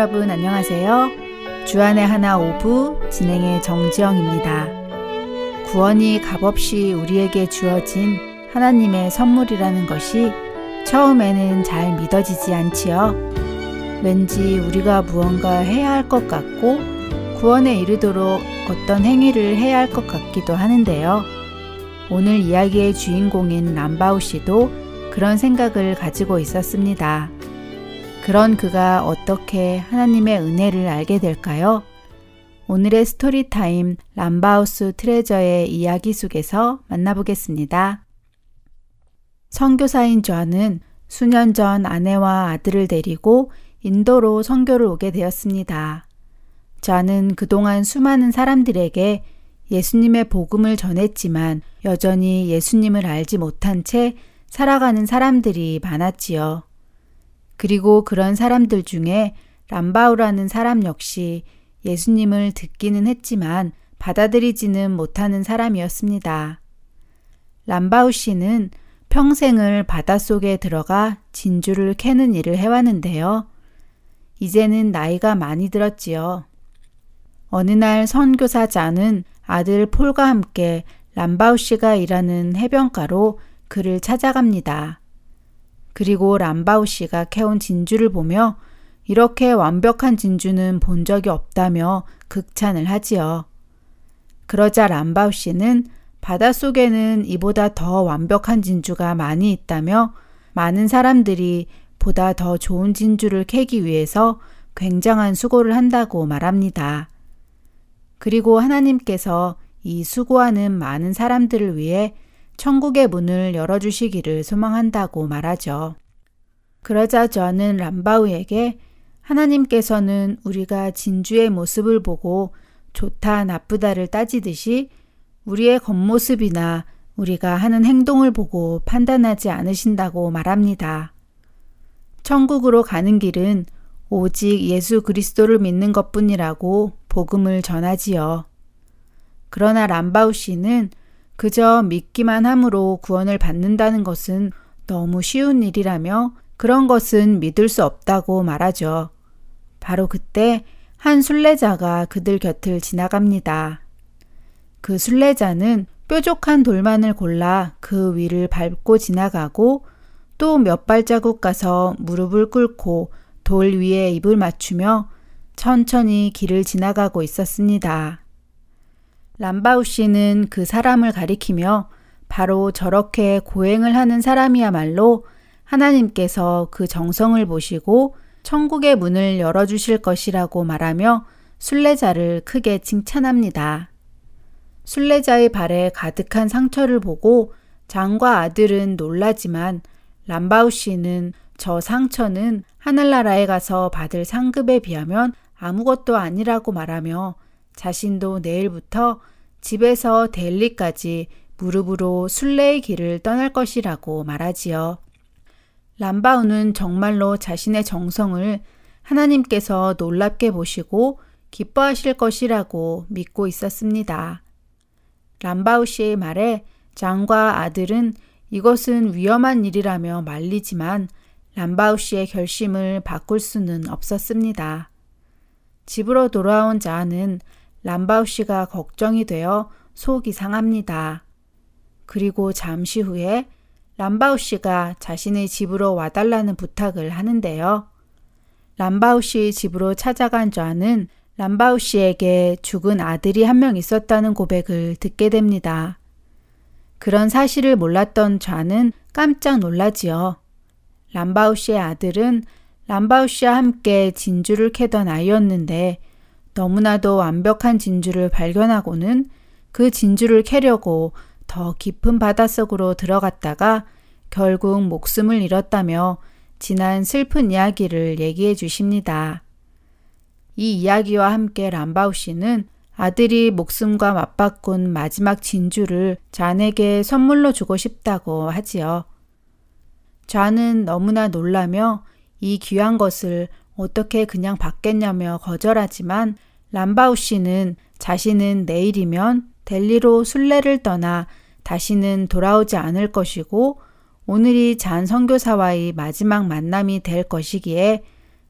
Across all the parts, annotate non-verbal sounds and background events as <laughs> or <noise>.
여러분 안녕하세요. 주안의 하나 오부 진행의 정지영입니다. 구원이 값없이 우리에게 주어진 하나님의 선물이라는 것이 처음에는 잘 믿어지지 않지요. 왠지 우리가 무언가 해야 할 것 같고 구원에 이르도록 어떤 행위를 해야 할 것 같기도 하는데요. 오늘 이야기의 주인공인 람바우 씨도 그런 생각을 가지고 있었습니다. 그런 그가 어떻게 하나님의 은혜를 알게 될까요? 오늘의 Story Time Rambhau's Treasure의 이야기 속에서 만나보겠습니다. 선교사인 저는 수년 전 아내와 아들을 데리고 인도로 선교를 오게 되었습니다. 저는 그동안 수많은 사람들에게 예수님의 복음을 전했지만 여전히 예수님을 알지 못한 채 살아가는 사람들이 많았지요. 그리고 그런 사람들 중에 람바우라는 사람 역시 예수님을 듣기는 했지만 받아들이지는 못하는 사람이었습니다. 람바우 씨는 평생을 바닷속에 들어가 진주를 캐는 일을 해왔는데요. 이제는 나이가 많이 들었지요. 어느 날 선교사자는 아들 폴과 함께 람바우 씨가 일하는 해변가로 그를 찾아갑니다. 그리고 람바우 씨가 캐온 진주를 보며 이렇게 완벽한 진주는 본 적이 없다며 극찬을 하지요. 그러자 람바우 씨는 바닷속에는 이보다 더 완벽한 진주가 많이 있다며 많은 사람들이 보다 더 좋은 진주를 캐기 위해서 굉장한 수고를 한다고 말합니다. 그리고 하나님께서 이 수고하는 많은 사람들을 위해 천국의 문을 열어주시기를 소망한다고 말하죠. 그러자 저는 람바우에게 하나님께서는 우리가 진주의 모습을 보고 좋다 나쁘다를 따지듯이 우리의 겉모습이나 우리가 하는 행동을 보고 판단하지 않으신다고 말합니다. 천국으로 가는 길은 오직 예수 그리스도를 믿는 것 뿐이라고 복음을 전하지요. 그러나 람바우 씨는 그저 믿기만 함으로 구원을 받는다는 것은 너무 쉬운 일이라며 그런 것은 믿을 수 없다고 말하죠. 바로 그때 한 순례자가 그들 곁을 지나갑니다. 그 순례자는 뾰족한 돌만을 골라 그 위를 밟고 지나가고 또 몇 발자국 가서 무릎을 꿇고 돌 위에 입을 맞추며 천천히 길을 지나가고 있었습니다. 람바우 씨는 그 사람을 가리키며 바로 저렇게 고행을 하는 사람이야말로 하나님께서 그 정성을 보시고 천국의 문을 열어주실 것이라고 말하며 순례자를 크게 칭찬합니다. 순례자의 발에 가득한 상처를 보고 장과 아들은 놀라지만 람바우 씨는 저 상처는 하늘나라에 가서 받을 상급에 비하면 아무것도 아니라고 말하며 자신도 내일부터 집에서 델리까지 무릎으로 순례의 길을 떠날 것이라고 말하지요. 람바우는 정말로 자신의 정성을 하나님께서 놀랍게 보시고 기뻐하실 것이라고 믿고 있었습니다. 람바우 씨의 말에 장과 아들은 이것은 위험한 일이라며 말리지만 람바우 씨의 결심을 바꿀 수는 없었습니다. 집으로 돌아온 자는 람바우 씨가 걱정이 되어 속이 상합니다. 그리고 잠시 후에 람바우 씨가 자신의 집으로 와달라는 부탁을 하는데요. 람바우 씨의 집으로 찾아간 좌는 람바우 씨에게 죽은 아들이 한 명 있었다는 고백을 듣게 됩니다. 그런 사실을 몰랐던 좌는 깜짝 놀라지요. 람바우 씨의 아들은 람바우 씨와 함께 진주를 캐던 아이였는데 너무나도 완벽한 진주를 발견하고는 그 진주를 캐려고 더 깊은 바닷속으로 들어갔다가 결국 목숨을 잃었다며 지난 슬픈 이야기를 얘기해 주십니다. 이 이야기와 함께 람바우 씨는 아들이 목숨과 맞바꾼 마지막 진주를 잔에게 선물로 주고 싶다고 하지요. 좌는 너무나 놀라며 이 귀한 것을 어떻게 그냥 받겠냐며 거절하지만 람바우 씨는 자신은 내일이면 델리로 순례를 떠나 다시는 돌아오지 않을 것이고 오늘이 잔 선교사와의 마지막 만남이 될 것이기에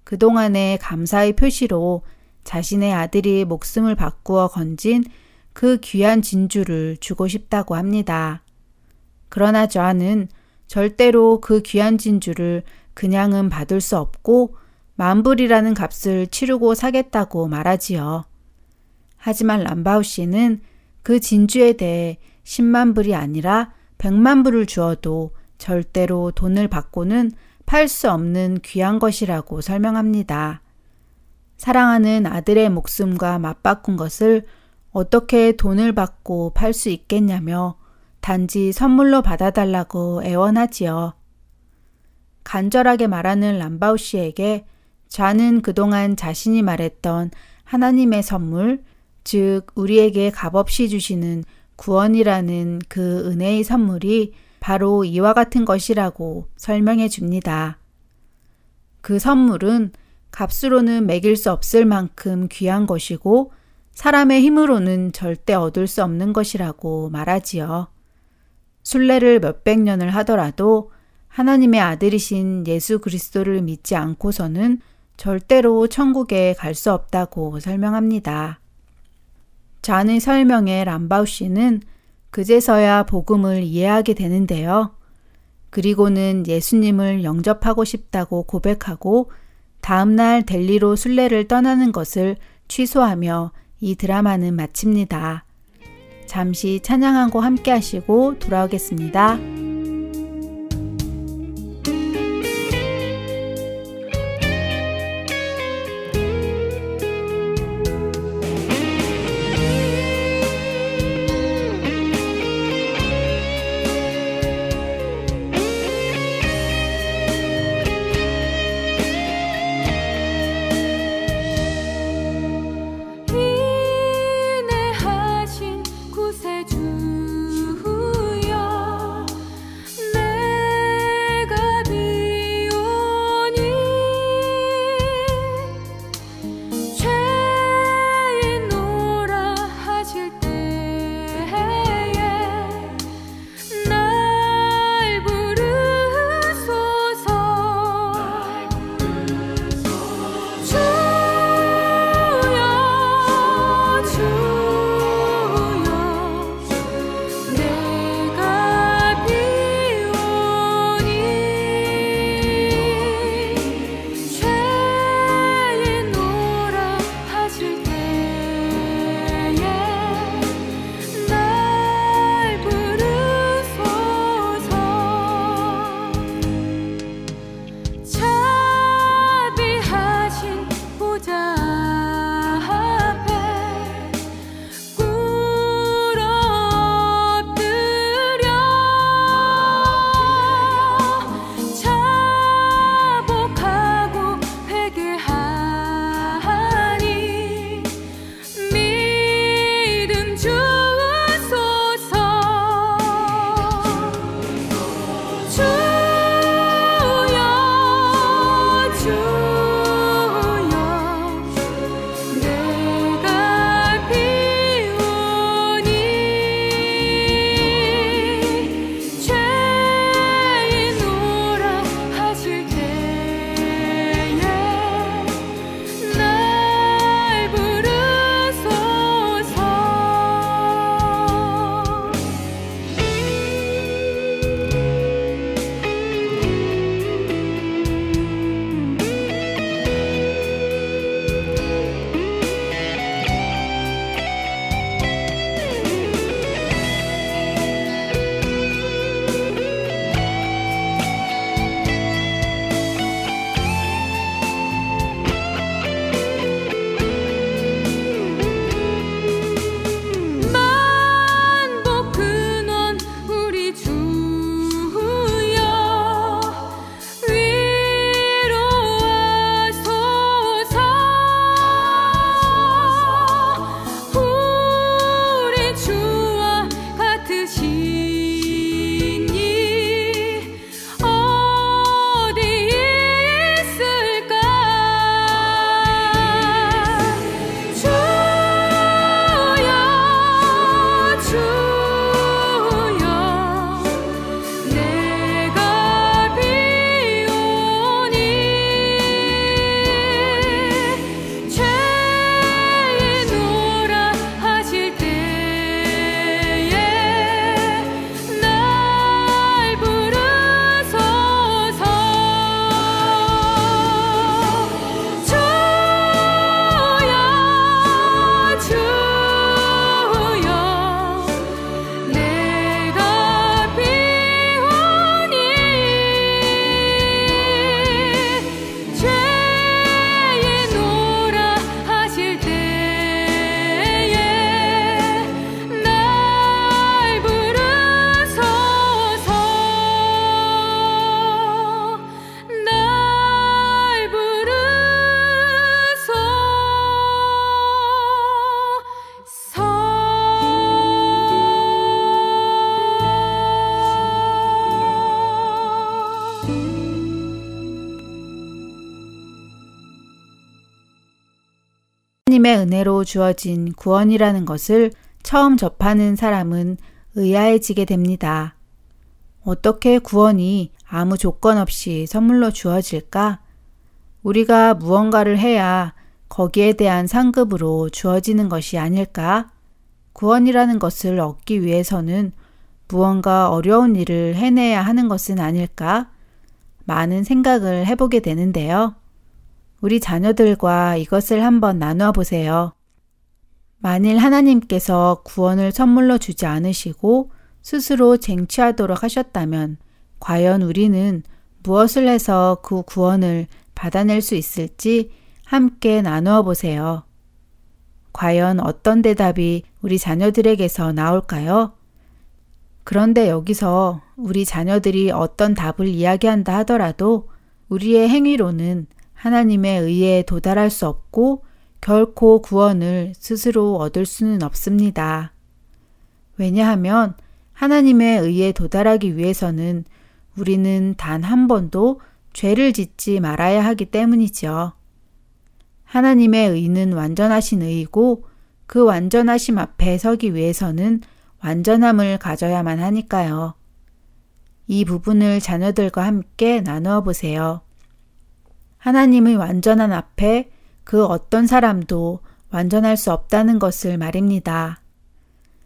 그동안의 감사의 표시로 자신의 아들이 목숨을 바꾸어 건진 그 귀한 진주를 주고 싶다고 합니다. 그러나 저는 절대로 그 귀한 진주를 그냥은 받을 수 없고 만불이라는 값을 치르고 사겠다고 말하지요. 하지만 람바우 씨는 그 진주에 대해 10만 불이 아니라 100만 불을 주어도 절대로 돈을 받고는 팔 수 없는 귀한 것이라고 설명합니다. 사랑하는 아들의 목숨과 맞바꾼 것을 어떻게 돈을 받고 팔 수 있겠냐며 단지 선물로 받아달라고 애원하지요. 간절하게 말하는 람바우 씨에게 좌는 그동안 자신이 말했던 하나님의 선물, 즉, 우리에게 값없이 주시는 구원이라는 그 은혜의 선물이 바로 이와 같은 것이라고 설명해 줍니다. 그 선물은 값으로는 매길 수 없을 만큼 귀한 것이고 사람의 힘으로는 절대 얻을 수 없는 것이라고 말하지요. 순례를 몇백 년을 하더라도 하나님의 아들이신 예수 그리스도를 믿지 않고서는 절대로 천국에 갈 수 없다고 설명합니다. 잔의 설명에 람바우 씨는 그제서야 복음을 이해하게 되는데요. 그리고는 예수님을 영접하고 싶다고 고백하고 다음날 델리로 순례를 떠나는 것을 취소하며 이 드라마는 마칩니다. 잠시 찬양하고 함께 하시고 돌아오겠습니다. 하나님의 은혜로 주어진 구원이라는 것을 처음 접하는 사람은 의아해지게 됩니다. 어떻게 구원이 아무 조건 없이 선물로 주어질까? 우리가 무언가를 해야 거기에 대한 상급으로 주어지는 것이 아닐까? 구원이라는 것을 얻기 위해서는 무언가 어려운 일을 해내야 하는 것은 아닐까? 많은 생각을 해보게 되는데요. 우리 자녀들과 이것을 한번 나누어 보세요. 만일 하나님께서 구원을 선물로 주지 않으시고 스스로 쟁취하도록 하셨다면 과연 우리는 무엇을 해서 그 구원을 받아낼 수 있을지 함께 나누어 보세요. 과연 어떤 대답이 우리 자녀들에게서 나올까요? 그런데 여기서 우리 자녀들이 어떤 답을 이야기한다 하더라도 우리의 행위로는 하나님의 의에 도달할 수 없고 결코 구원을 스스로 얻을 수는 없습니다. 왜냐하면 하나님의 의에 도달하기 위해서는 우리는 단 한 번도 죄를 짓지 말아야 하기 때문이지요. 하나님의 의는 완전하신 의이고 그 완전하심 앞에 서기 위해서는 완전함을 가져야만 하니까요. 이 부분을 자녀들과 함께 나누어 보세요. 하나님의 완전한 앞에 그 어떤 사람도 완전할 수 없다는 것을 말입니다.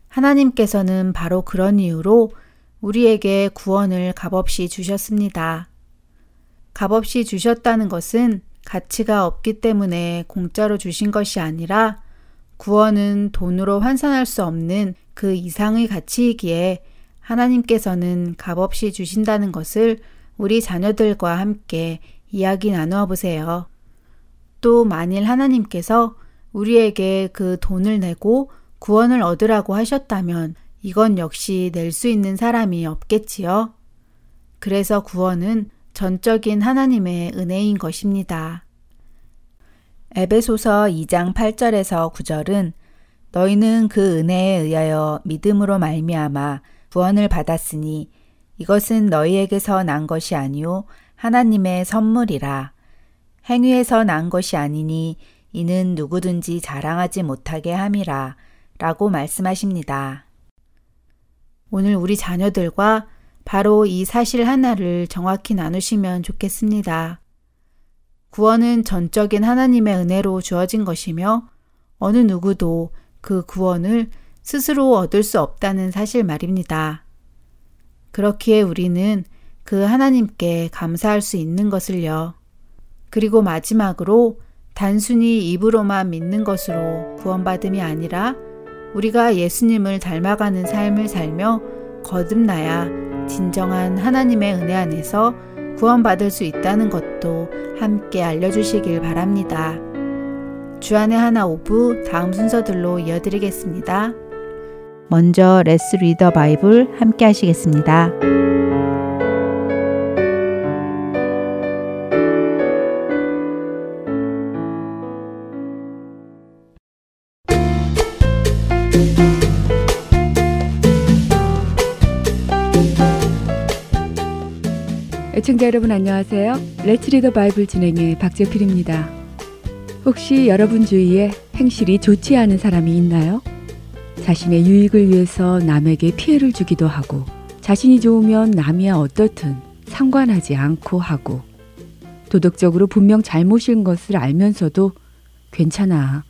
하나님께서는 바로 그런 이유로 우리에게 구원을 값없이 주셨습니다. 값없이 주셨다는 것은 가치가 없기 때문에 공짜로 주신 것이 아니라 구원은 돈으로 환산할 수 없는 그 이상의 가치이기에 하나님께서는 값없이 주신다는 것을 우리 자녀들과 함께 이야기 나누어 보세요. 또 만일 하나님께서 우리에게 그 돈을 내고 구원을 얻으라고 하셨다면 이건 역시 낼 수 있는 사람이 없겠지요. 그래서 구원은 전적인 하나님의 은혜인 것입니다. 에베소서 2장 8절에서 9절은 너희는 그 은혜에 의하여 믿음으로 말미암아 구원을 받았으니 이것은 너희에게서 난 것이 아니요 하나님의 선물이라 행위에서 난 것이 아니니 이는 누구든지 자랑하지 못하게 함이라 라고 말씀하십니다. 오늘 우리 자녀들과 바로 이 사실 하나를 정확히 나누시면 좋겠습니다. 구원은 전적인 하나님의 은혜로 주어진 것이며 어느 누구도 그 구원을 스스로 얻을 수 없다는 사실 말입니다. 그렇기에 우리는 그 하나님께 감사할 수 있는 것을요. 그리고 마지막으로 단순히 입으로만 믿는 것으로 구원받음이 아니라 우리가 예수님을 닮아가는 삶을 살며 거듭나야 진정한 하나님의 은혜 안에서 구원받을 수 있다는 것도 함께 알려주시길 바랍니다. 주안의 하나 오브 다음 순서들로 이어드리겠습니다. 먼저 Let's Read the Bible 함께 하시겠습니다. 애청자 여러분 안녕하세요. 레츠 리더 바이블 진행의 박재필입니다. 혹시 여러분 주위에 행실이 좋지 않은 사람이 있나요? 자신의 유익을 위해서 남에게 피해를 주기도 하고 자신이 좋으면 남이야 어떻든 상관하지 않고 하고 도덕적으로 분명 잘못인 것을 알면서도 괜찮아,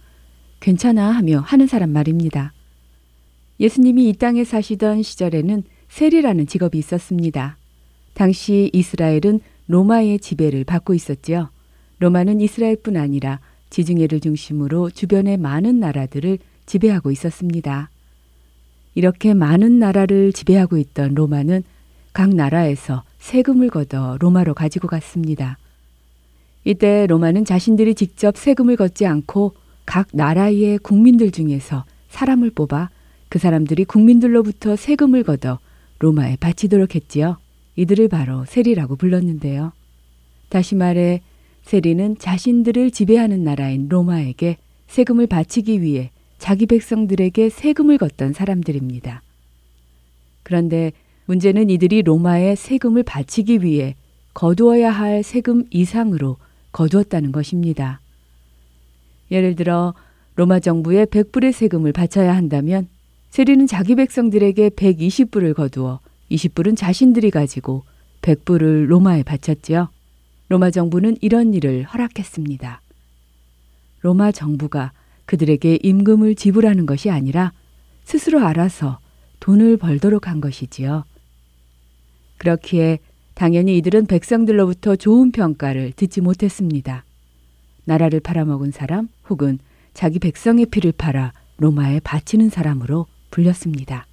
괜찮아 하며 하는 사람 말입니다. 예수님이 이 땅에 사시던 시절에는 세리라는 직업이 있었습니다. 당시 이스라엘은 로마의 지배를 받고 있었지요. 로마는 이스라엘뿐 아니라 지중해를 중심으로 주변의 많은 나라들을 지배하고 있었습니다. 이렇게 많은 나라를 지배하고 있던 로마는 각 나라에서 세금을 걷어 로마로 가지고 갔습니다. 이때 로마는 자신들이 직접 세금을 걷지 않고 각 나라의 국민들 중에서 사람을 뽑아 그 사람들이 국민들로부터 세금을 걷어 로마에 바치도록 했지요. 이들을 바로 세리라고 불렀는데요. 다시 말해 세리는 자신들을 지배하는 나라인 로마에게 세금을 바치기 위해 자기 백성들에게 세금을 걷던 사람들입니다. 그런데 문제는 이들이 로마에 세금을 바치기 위해 거두어야 할 세금 이상으로 거두었다는 것입니다. 예를 들어 로마 정부에 100불의 세금을 바쳐야 한다면 세리는 자기 백성들에게 120불을 거두어 20불은 자신들이 가지고 100불을 로마에 바쳤지요. 로마 정부는 이런 일을 허락했습니다. 로마 정부가 그들에게 임금을 지불하는 것이 아니라 스스로 알아서 돈을 벌도록 한 것이지요. 그렇기에 당연히 이들은 백성들로부터 좋은 평가를 듣지 못했습니다. 나라를 팔아먹은 사람 혹은 자기 백성의 피를 팔아 로마에 바치는 사람으로 불렸습니다.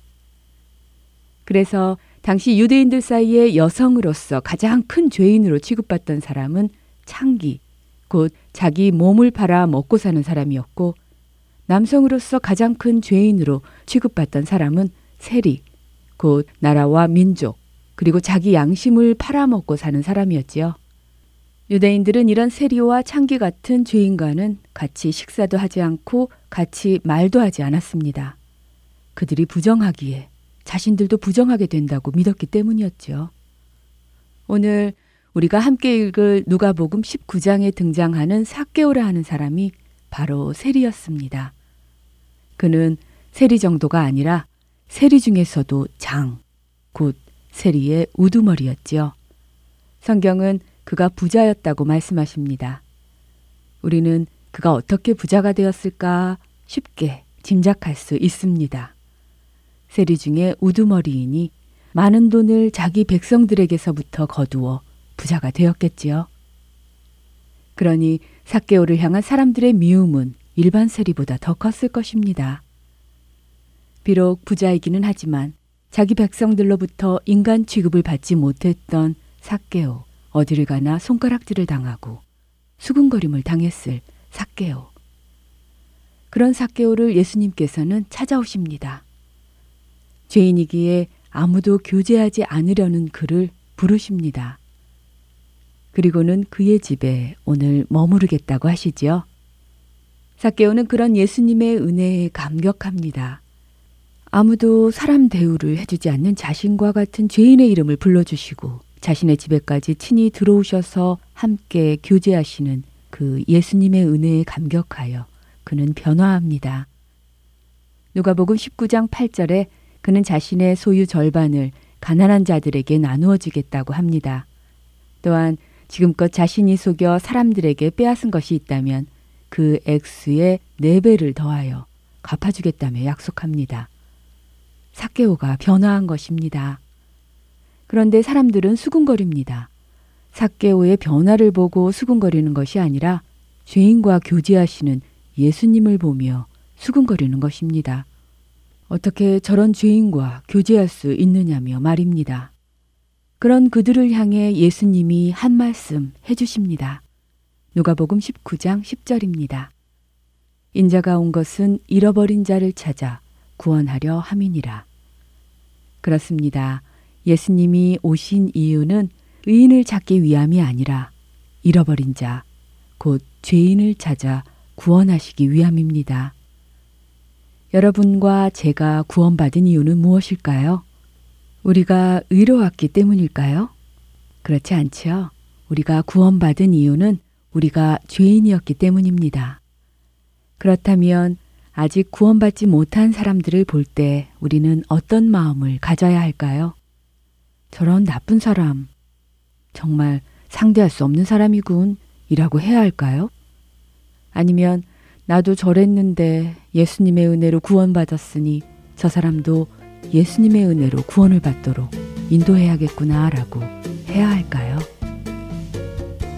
그래서 당시 유대인들 사이에 여성으로서 가장 큰 죄인으로 취급받던 사람은 창기, 곧 자기 몸을 팔아 먹고 사는 사람이었고, 남성으로서 가장 큰 죄인으로 취급받던 사람은 세리, 곧 나라와 민족, 그리고 자기 양심을 팔아먹고 사는 사람이었지요. 유대인들은 이런 세리와 창기 같은 죄인과는 같이 식사도 하지 않고 같이 말도 하지 않았습니다. 그들이 부정하기에 자신들도 부정하게 된다고 믿었기 때문이었죠. 오늘 우리가 함께 읽을 누가복음 19장에 등장하는 사개오라 하는 사람이 바로 세리였습니다. 그는 세리 정도가 아니라 세리 중에서도 장, 곧 세리의 우두머리였지요. 성경은 그가 부자였다고 말씀하십니다. 우리는 그가 어떻게 부자가 되었을까 쉽게 짐작할 수 있습니다. 세리 중에 우두머리이니 많은 돈을 자기 백성들에게서부터 거두어 부자가 되었겠지요. 그러니 사개오를 향한 사람들의 미움은 일반 세리보다 더 컸을 것입니다. 비록 부자이기는 하지만 자기 백성들로부터 인간 취급을 받지 못했던 사개오 어디를 가나 손가락질을 당하고 수군거림을 당했을 사개오 그런 사개오를 예수님께서는 찾아오십니다. 죄인이기에 아무도 교제하지 않으려는 그를 부르십니다. 그리고는 그의 집에 오늘 머무르겠다고 하시지요. 사개오는 그런 예수님의 은혜에 감격합니다. 아무도 사람 대우를 해주지 않는 자신과 같은 죄인의 이름을 불러주시고 자신의 집에까지 친히 들어오셔서 함께 교제하시는 그 예수님의 은혜에 감격하여 그는 변화합니다. 누가복음 19장 8절에 그는 자신의 소유 절반을 가난한 자들에게 나누어 주겠다고 합니다. 또한 지금껏 자신이 속여 사람들에게 빼앗은 것이 있다면 그 액수의 네 배를 더하여 갚아주겠다며 약속합니다. 사케오가 변화한 것입니다. 그런데 사람들은 수군거립니다. 사케오의 변화를 보고 수군거리는 것이 아니라 죄인과 교제하시는 예수님을 보며 수군거리는 것입니다. 어떻게 저런 죄인과 교제할 수 있느냐며 말입니다. 그런 그들을 향해 예수님이 한 말씀 해주십니다. 누가복음 19장 10절입니다. 인자가 온 것은 잃어버린 자를 찾아 구원하려 함이니라. 그렇습니다. 예수님이 오신 이유는 의인을 찾기 위함이 아니라 잃어버린 자, 곧 죄인을 찾아 구원하시기 위함입니다. 여러분과 제가 구원받은 이유는 무엇일까요? 우리가 의로웠기 때문일까요? 그렇지 않지요. 우리가 구원받은 이유는 우리가 죄인이었기 때문입니다. 그렇다면 아직 구원받지 못한 사람들을 볼 때 우리는 어떤 마음을 가져야 할까요? 저런 나쁜 사람, 정말 상대할 수 없는 사람이군, 이라고 해야 할까요? 아니면 나도 저랬는데 예수님의 은혜로 구원받았으니 저 사람도 예수님의 은혜로 구원을 받도록 인도해야겠구나 라고 해야 할까요?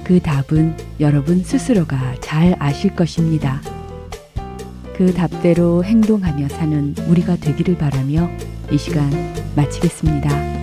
그 답은 여러분 스스로가 잘 아실 것입니다. 그 답대로 행동하며 사는 우리가 되기를 바라며 이 시간 마치겠습니다.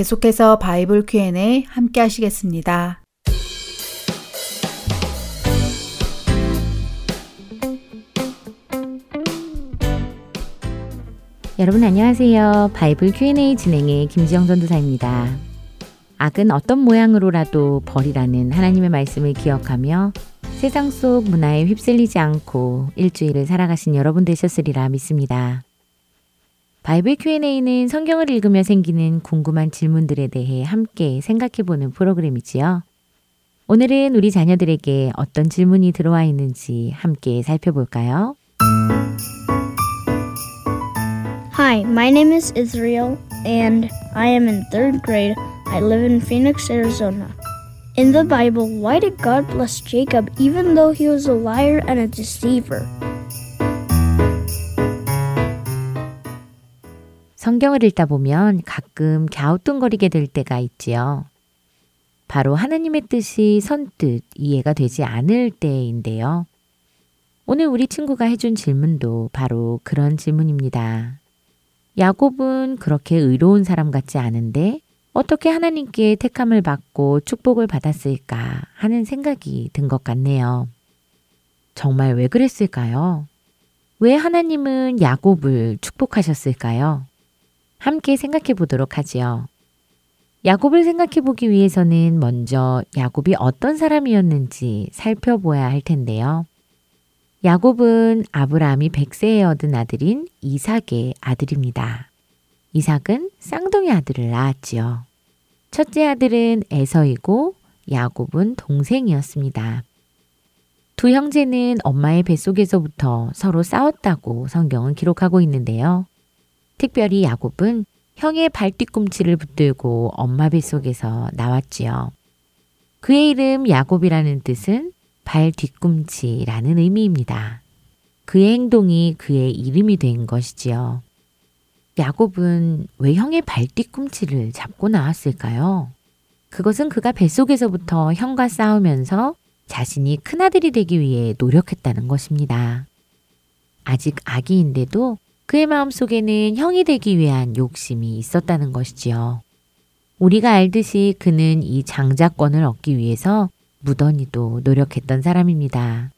계속해서 바이블 Q&A 함께 하시겠습니다. 여러분 안녕하세요. 바이블 Q&A 진행의 김지영 전도사입니다. 악은 어떤 모양으로라도 벌이라는 하나님의 말씀을 기억하며 세상 속 문화에 휩쓸리지 않고 일주일을 살아가신 여러분 되셨으리라 믿습니다. 바이블 Q&A는 성경을 읽으며 생기는 궁금한 질문들에 대해 함께 생각해보는 프로그램이지요. 오늘은 우리 자녀들에게 어떤 질문이 들어와 있는지 함께 살펴볼까요? Hi, my name is Israel, and I am in third grade. I live in Phoenix, Arizona. In the Bible, why did God bless Jacob even though he was a liar and a deceiver? 성경을 읽다 보면 가끔 갸우뚱거리게 될 때가 있지요. 바로 하나님의 뜻이 선뜻 이해가 되지 않을 때인데요. 오늘 우리 친구가 해준 질문도 바로 그런 질문입니다. 야곱은 그렇게 의로운 사람 같지 않은데 어떻게 하나님께 택함을 받고 축복을 받았을까 하는 생각이 든 것 같네요. 정말 왜 그랬을까요? 왜 하나님은 야곱을 축복하셨을까요? 함께 생각해 보도록 하지요. 야곱을 생각해 보기 위해서는 먼저 야곱이 어떤 사람이었는지 살펴보아야 할 텐데요. 야곱은 아브라함이 백세에 얻은 아들인 이삭의 아들입니다. 이삭은 쌍둥이 아들을 낳았지요. 첫째 아들은 에서이고 야곱은 동생이었습니다. 두 형제는 엄마의 뱃속에서부터 서로 싸웠다고 성경은 기록하고 있는데요. 특별히 야곱은 형의 발뒤꿈치를 붙들고 엄마 뱃속에서 나왔지요. 그의 이름 야곱이라는 뜻은 발 뒤꿈치라는 의미입니다. 그의 행동이 그의 이름이 된 것이지요. 야곱은 왜 형의 발 뒤꿈치를 잡고 나왔을까요? 그것은 그가 뱃속에서부터 형과 싸우면서 자신이 큰아들이 되기 위해 노력했다는 것입니다. 아직 아기인데도 그의 마음속에는 형이 되기 위한 욕심이 있었다는 것이지요. 우리가 알듯이 그는 이 장자권을 얻기 위해서 무던히도 노력했던 사람입니다.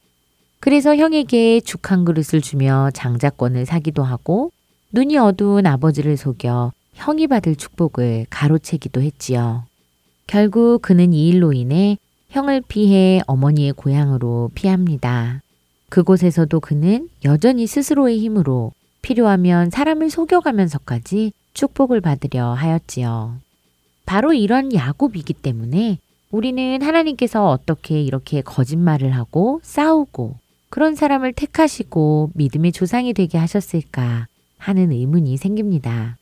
그래서 형에게 죽 한 그릇을 주며 장자권을 사기도 하고 눈이 어두운 아버지를 속여 형이 받을 축복을 가로채기도 했지요. 결국 그는 이 일로 인해 형을 피해 어머니의 고향으로 피합니다. 그곳에서도 그는 여전히 스스로의 힘으로 필요하면 사람을 속여가면서까지 축복을 받으려 하였지요. 바로 이런 야곱이기 때문에 우리는 하나님께서 어떻게 이렇게 거짓말을 하고 싸우고 그런 사람을 택하시고 믿음의 조상이 되게 하셨을까 하는 의문이 생깁니다.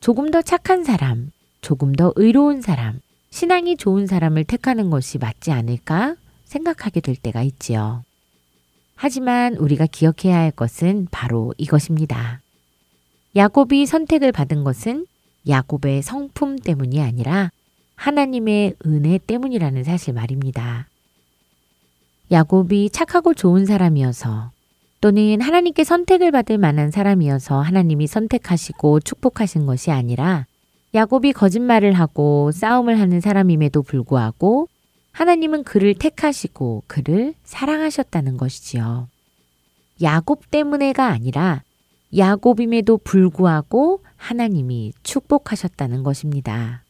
조금 더 착한 사람, 조금 더 의로운 사람, 신앙이 좋은 사람을 택하는 것이 맞지 않을까 생각하게 될 때가 있지요. 하지만 우리가 기억해야 할 것은 바로 이것입니다. 야곱이 선택을 받은 것은 야곱의 성품 때문이 아니라 하나님의 은혜 때문이라는 사실 말입니다. 야곱이 착하고 좋은 사람이어서 또는 하나님께 선택을 받을 만한 사람이어서 하나님이 선택하시고 축복하신 것이 아니라 야곱이 거짓말을 하고 싸움을 하는 사람임에도 불구하고 하나님은 그를 택하시고 그를 사랑하셨다는 것이지요. 야곱 때문에가 아니라 야곱임에도 불구하고 하나님이 축복하셨다는 것입니다.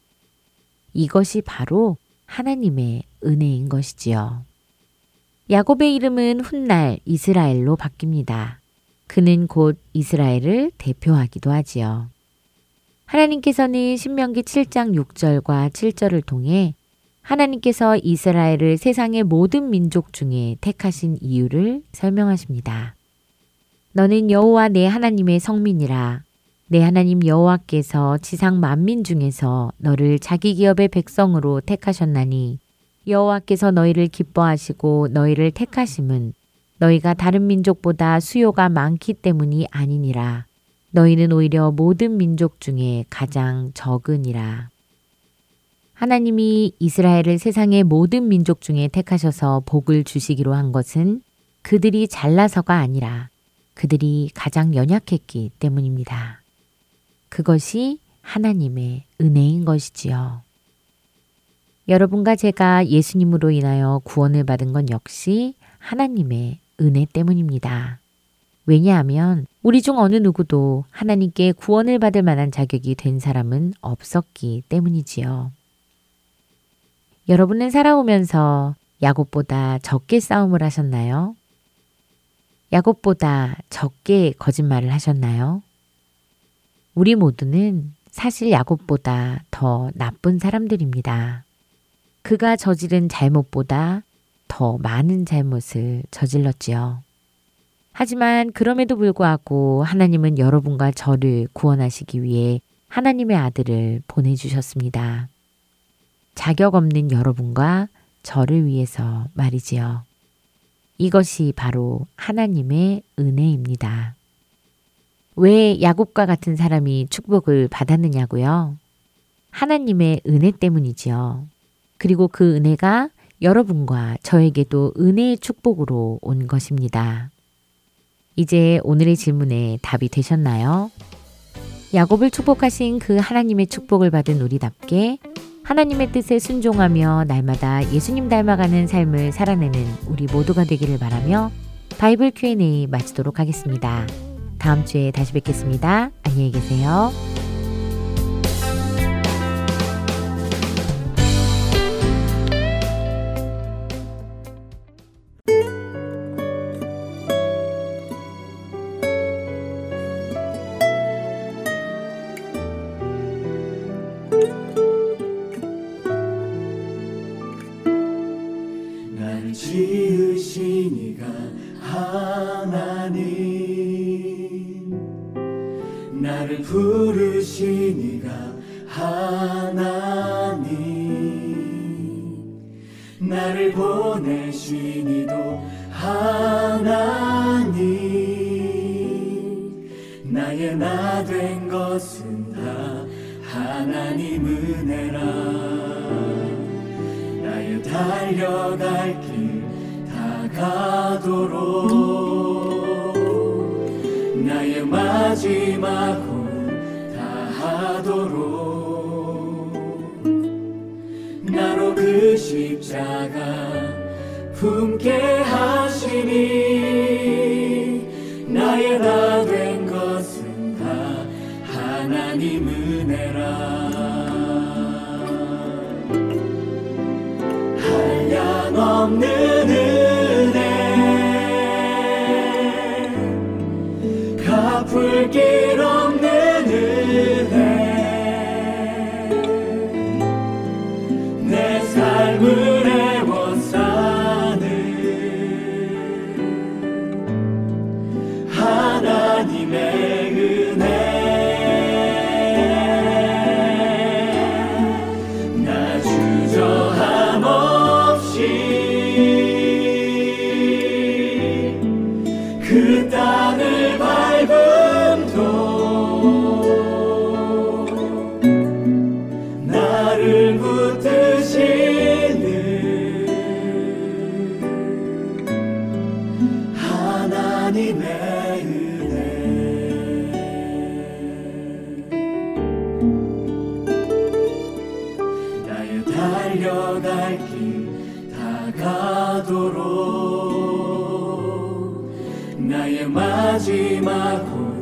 이것이 바로 하나님의 은혜인 것이지요. 야곱의 이름은 훗날 이스라엘로 바뀝니다. 그는 곧 이스라엘을 대표하기도 하지요. 하나님께서는 신명기 7장 6절과 7절을 통해 하나님께서 이스라엘을 세상의 모든 민족 중에 택하신 이유를 설명하십니다. 너는 여호와 내 하나님의 성민이라 내 하나님 여호와께서 지상 만민 중에서 너를 자기 기업의 백성으로 택하셨나니 여호와께서 너희를 기뻐하시고 너희를 택하심은 너희가 다른 민족보다 수요가 많기 때문이 아니니라. 너희는 오히려 모든 민족 중에 가장 적으니라. 하나님이 이스라엘을 세상의 모든 민족 중에 택하셔서 복을 주시기로 한 것은 그들이 잘나서가 아니라 그들이 가장 연약했기 때문입니다. 그것이 하나님의 은혜인 것이지요. 여러분과 제가 예수님으로 인하여 구원을 받은 건 역시 하나님의 은혜 때문입니다. 왜냐하면 우리 중 어느 누구도 하나님께 구원을 받을 만한 자격이 된 사람은 없었기 때문이지요. 여러분은 살아오면서 야곱보다 적게 싸움을 하셨나요? 야곱보다 적게 거짓말을 하셨나요? 우리 모두는 사실 야곱보다 더 나쁜 사람들입니다. 그가 저지른 잘못보다 더 많은 잘못을 저질렀지요. 하지만 그럼에도 불구하고 하나님은 여러분과 저를 구원하시기 위해 하나님의 아들을 보내주셨습니다. 자격 없는 여러분과 저를 위해서 말이지요. 이것이 바로 하나님의 은혜입니다. 왜 야곱과 같은 사람이 축복을 받았느냐고요? 하나님의 은혜 때문이지요. 그리고 그 은혜가 여러분과 저에게도 은혜의 축복으로 온 것입니다. 이제 오늘의 질문에 답이 되셨나요? 야곱을 축복하신 그 하나님의 축복을 받은 우리답게 하나님의 뜻에 순종하며 날마다 예수님 닮아가는 삶을 살아내는 우리 모두가 되기를 바라며 바이블 Q&A 마치도록 하겠습니다. 다음 주에 다시 뵙겠습니다. 안녕히 계세요. 나의 마지막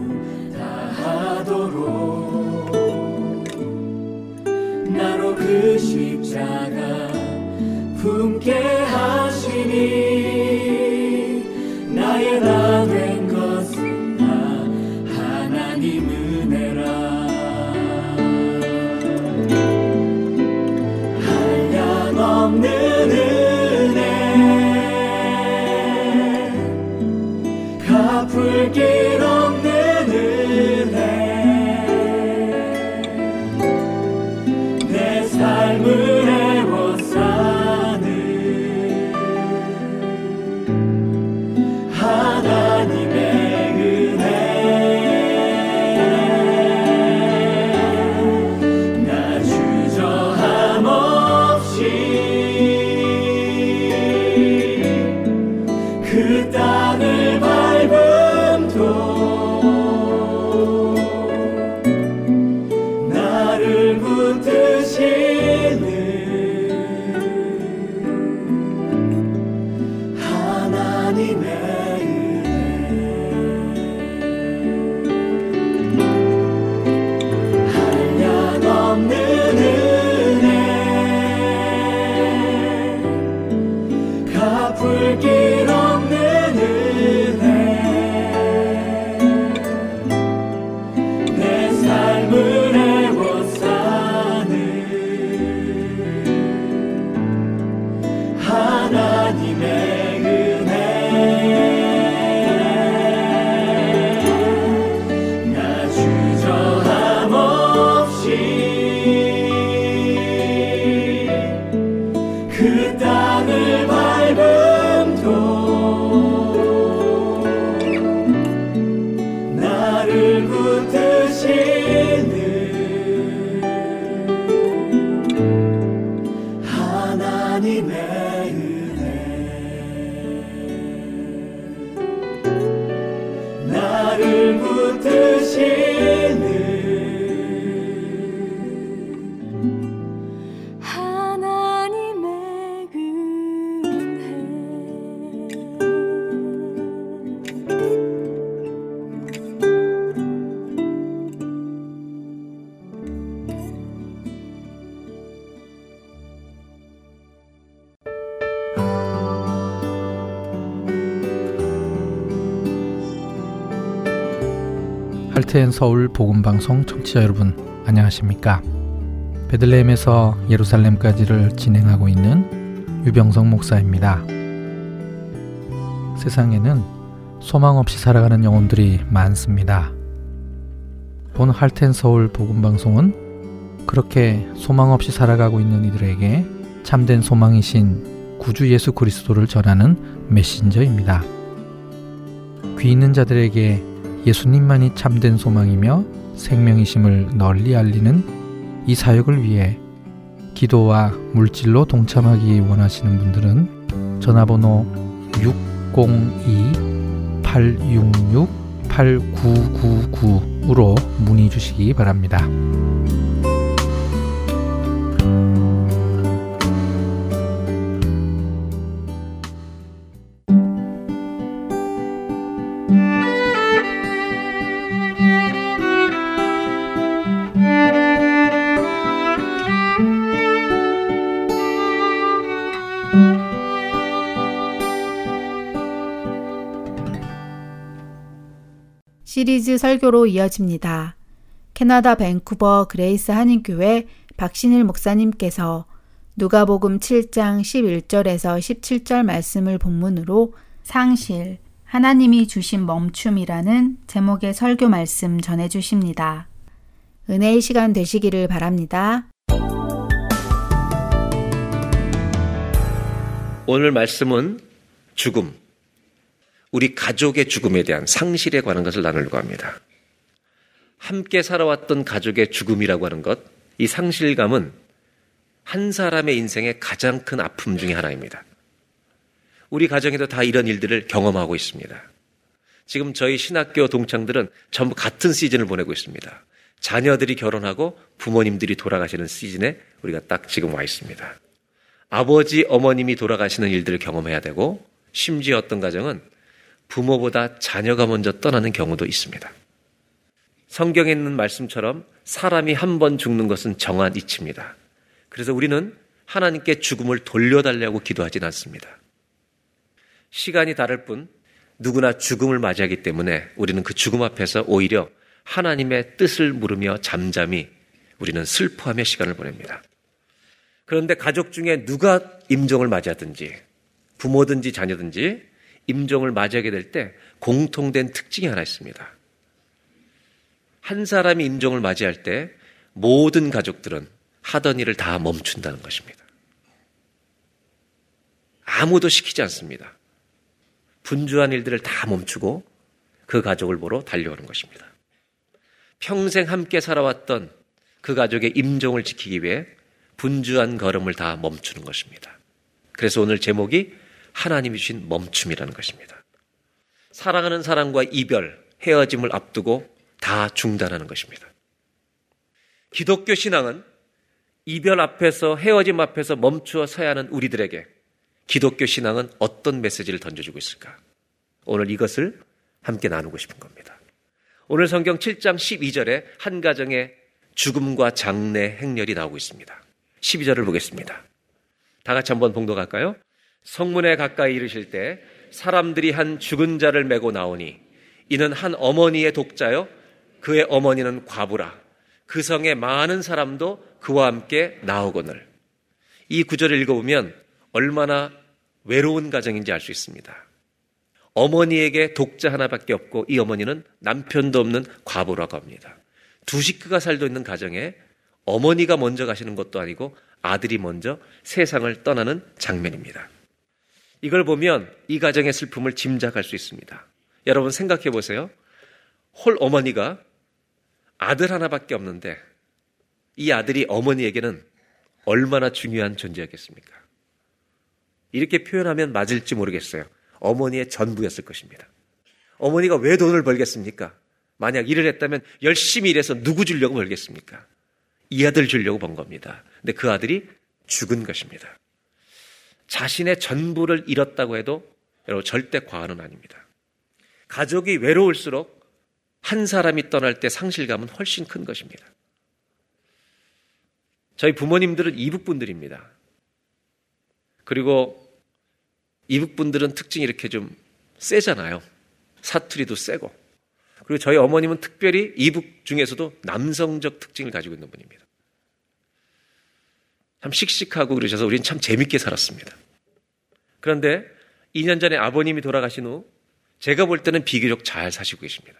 할테엔 서울 복음방송 청취자 여러분 안녕하십니까? 베들레헴에서 예루살렘까지를 진행하고 있는 유병성 목사입니다. 세상에는 소망 없이 살아가는 영혼들이 많습니다. 본 할텐 서울 복음방송은 그렇게 소망 없이 살아가고 있는 이들에게 참된 소망이신 구주 예수 그리스도를 전하는 메신저입니다. 귀 있는 자들에게 예수님만이 참된 소망이며 생명이심을 널리 알리는 이 사역을 위해 기도와 물질로 동참하기 원하시는 분들은 전화번호 602-866-8999으로 문의 주시기 바랍니다. 시리즈 설교로 이어집니다. 캐나다 밴쿠버 그레이스 한인교회 박신일 목사님께서 누가복음 7장 11절에서 17절 말씀을 본문으로 상실 하나님이 주신 멈춤이라는 제목의 설교 말씀 전해 주십니다. 은혜의 시간 되시기를 바랍니다. 오늘 말씀은 죽음, 우리 가족의 죽음에 대한 상실에 관한 것을 나누려고 합니다. 함께 살아왔던 가족의 죽음이라고 하는 것, 이 상실감은 한 사람의 인생의 가장 큰 아픔 중의 하나입니다. 우리 가정에도 다 이런 일들을 경험하고 있습니다. 지금 저희 신학교 동창들은 전부 같은 시즌을 보내고 있습니다. 자녀들이 결혼하고 부모님들이 돌아가시는 시즌에 우리가 딱 지금 와 있습니다. 아버지, 어머님이 돌아가시는 일들을 경험해야 되고, 심지어 어떤 가정은 부모보다 자녀가 먼저 떠나는 경우도 있습니다. 성경에 있는 말씀처럼 사람이 한 번 죽는 것은 정한 이치입니다. 그래서 우리는 하나님께 죽음을 돌려달라고 기도하진 않습니다. 시간이 다를 뿐 누구나 죽음을 맞이하기 때문에 우리는 그 죽음 앞에서 오히려 하나님의 뜻을 물으며 잠잠히 우리는 슬퍼하며 시간을 보냅니다. 그런데 가족 중에 누가 임종을 맞이하든지 부모든지 자녀든지 임종을 맞이하게 될 때 공통된 특징이 하나 있습니다. 한 사람이 임종을 맞이할 때 모든 가족들은 하던 일을 다 멈춘다는 것입니다. 아무도 시키지 않습니다. 분주한 일들을 다 멈추고 그 가족을 보러 달려오는 것입니다. 평생 함께 살아왔던 그 가족의 임종을 지키기 위해 분주한 걸음을 다 멈추는 것입니다. 그래서 오늘 제목이 하나님이 주신 멈춤이라는 것입니다. 사랑하는 사람과 이별, 헤어짐을 앞두고 다 중단하는 것입니다. 기독교 신앙은 이별 앞에서 헤어짐 앞에서 멈추어 서야 하는 우리들에게 기독교 신앙은 어떤 메시지를 던져주고 있을까? 오늘 이것을 함께 나누고 싶은 겁니다. 오늘 성경 7장 12절에 한 가정의 죽음과 장례 행렬이 나오고 있습니다. 12절을 보겠습니다. 다 같이 한번 봉독할까요? 성문에 가까이 이르실 때 사람들이 한 죽은 자를 메고 나오니 이는 한 어머니의 독자요 그의 어머니는 과부라 그 성에 많은 사람도 그와 함께 나오거늘 이 구절을 읽어보면 얼마나 외로운 가정인지 알 수 있습니다. 어머니에게 독자 하나밖에 없고 이 어머니는 남편도 없는 과부라고 합니다. 두 식구가 살고 있는 가정에 어머니가 먼저 가시는 것도 아니고 아들이 먼저 세상을 떠나는 장면입니다. 이걸 보면 이 가정의 슬픔을 짐작할 수 있습니다. 여러분 생각해 보세요. 홀 어머니가 아들 하나밖에 없는데 이 아들이 어머니에게는 얼마나 중요한 존재였겠습니까? 이렇게 표현하면 맞을지 모르겠어요. 어머니의 전부였을 것입니다. 어머니가 왜 돈을 벌겠습니까? 만약 일을 했다면 열심히 일해서 누구 주려고 벌겠습니까? 이 아들 주려고 번 겁니다. 근데 그 아들이 죽은 것입니다. 자신의 전부를 잃었다고 해도 여러분 절대 과언은 아닙니다. 가족이 외로울수록 한 사람이 떠날 때 상실감은 훨씬 큰 것입니다. 저희 부모님들은 이북분들입니다. 그리고 이북분들은 특징이 이렇게 좀 세잖아요. 사투리도 세고. 그리고 저희 어머님은 특별히 이북 중에서도 남성적 특징을 가지고 있는 분입니다. 참 씩씩하고 그러셔서 우리는 참 재밌게 살았습니다. 그런데 2년 전에 아버님이 돌아가신 후 제가 볼 때는 비교적 잘 사시고 계십니다.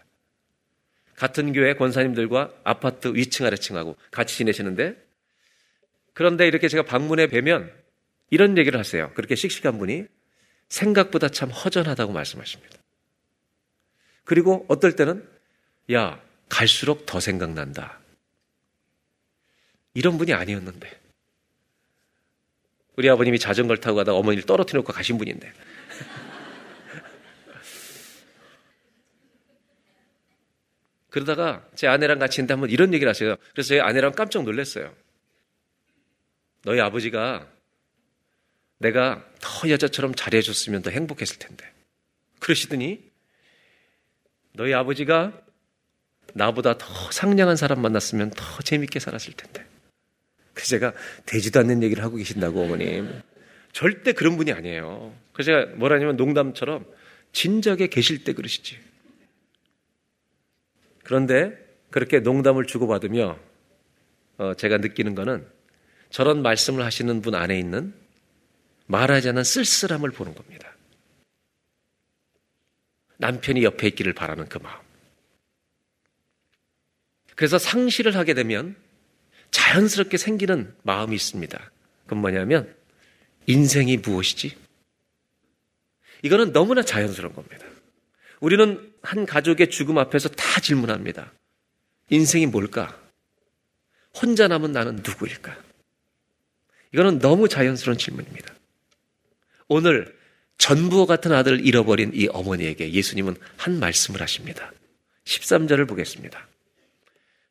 같은 교회 권사님들과 아파트 위층 아래층하고 같이 지내시는데 그런데 이렇게 제가 방문해 뵈면 이런 얘기를 하세요. 그렇게 씩씩한 분이 생각보다 참 허전하다고 말씀하십니다. 그리고 어떨 때는 야, 갈수록 더 생각난다. 이런 분이 아니었는데. 우리 아버님이 자전거를 타고 가다 어머니를 떨어뜨려 놓고 가신 분인데. <laughs> 그러다가 제 아내랑 같이 있는데 한번 이런 얘기를 하세요. 그래서 제 아내랑 깜짝 놀랐어요. 너희 아버지가 내가 더 여자처럼 잘해줬으면 더 행복했을 텐데. 그러시더니 너희 아버지가 나보다 더 상냥한 사람 만났으면 더 재밌게 살았을 텐데. 그래서 제가 되지도 않는 얘기를 하고 계신다고 어머님. 절대 그런 분이 아니에요. 그래서 제가 뭐라냐면 농담처럼 진작에 계실 때 그러시지. 그런데 그렇게 농담을 주고받으며 어, 제가 느끼는 거는 저런 말씀을 하시는 분 안에 있는 말하지 않은 쓸쓸함을 보는 겁니다. 남편이 옆에 있기를 바라는 그 마음. 그래서 상실을 하게 되면 자연스럽게 생기는 마음이 있습니다. 그건 뭐냐면 인생이 무엇이지? 이거는 너무나 자연스러운 겁니다. 우리는 한 가족의 죽음 앞에서 다 질문합니다. 인생이 뭘까? 혼자 남은 나는 누구일까? 이거는 너무 자연스러운 질문입니다. 오늘 전부와 같은 아들을 잃어버린 이 어머니에게 예수님은 한 말씀을 하십니다. 13절을 보겠습니다.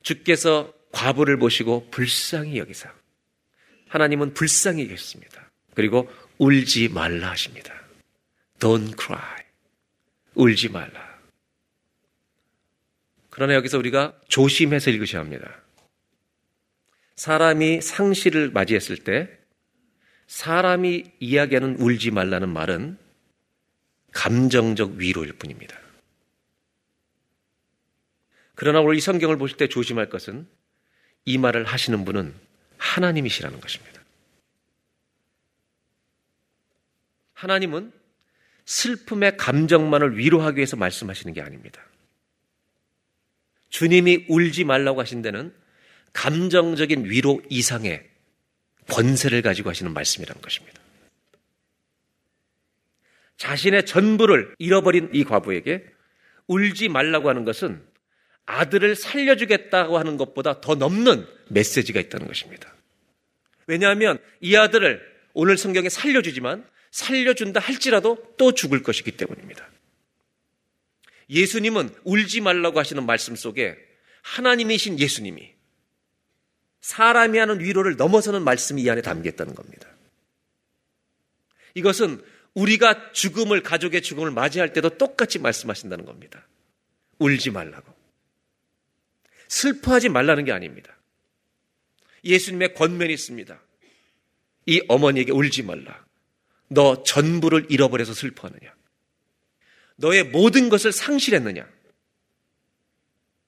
주께서 과부를 보시고 불쌍히 여기사 하나님은 불쌍히 계십니다. 그리고 울지 말라 하십니다. Don't cry. 울지 말라. 그러나 여기서 우리가 조심해서 읽으셔야 합니다. 사람이 상실을 맞이했을 때 사람이 이야기하는 울지 말라는 말은 감정적 위로일 뿐입니다. 그러나 오늘 이 성경을 보실 때 조심할 것은 이 말을 하시는 분은 하나님이시라는 것입니다. 하나님은 슬픔의 감정만을 위로하기 위해서 말씀하시는 게 아닙니다. 주님이 울지 말라고 하신 데는 감정적인 위로 이상의 권세를 가지고 하시는 말씀이라는 것입니다. 자신의 전부를 잃어버린 이 과부에게 울지 말라고 하는 것은 아들을 살려주겠다고 하는 것보다 더 넘는 메시지가 있다는 것입니다. 왜냐하면 이 아들을 오늘 성경에 살려주지만 살려준다 할지라도 또 죽을 것이기 때문입니다. 예수님은 울지 말라고 하시는 말씀 속에 하나님이신 예수님이 사람이 하는 위로를 넘어서는 말씀이 이 안에 담겨 있다는 겁니다. 이것은 우리가 죽음을, 가족의 죽음을 맞이할 때도 똑같이 말씀하신다는 겁니다. 울지 말라고. 슬퍼하지 말라는 게 아닙니다. 예수님의 권면이 있습니다. 이 어머니에게 울지 말라. 너 전부를 잃어버려서 슬퍼하느냐? 너의 모든 것을 상실했느냐?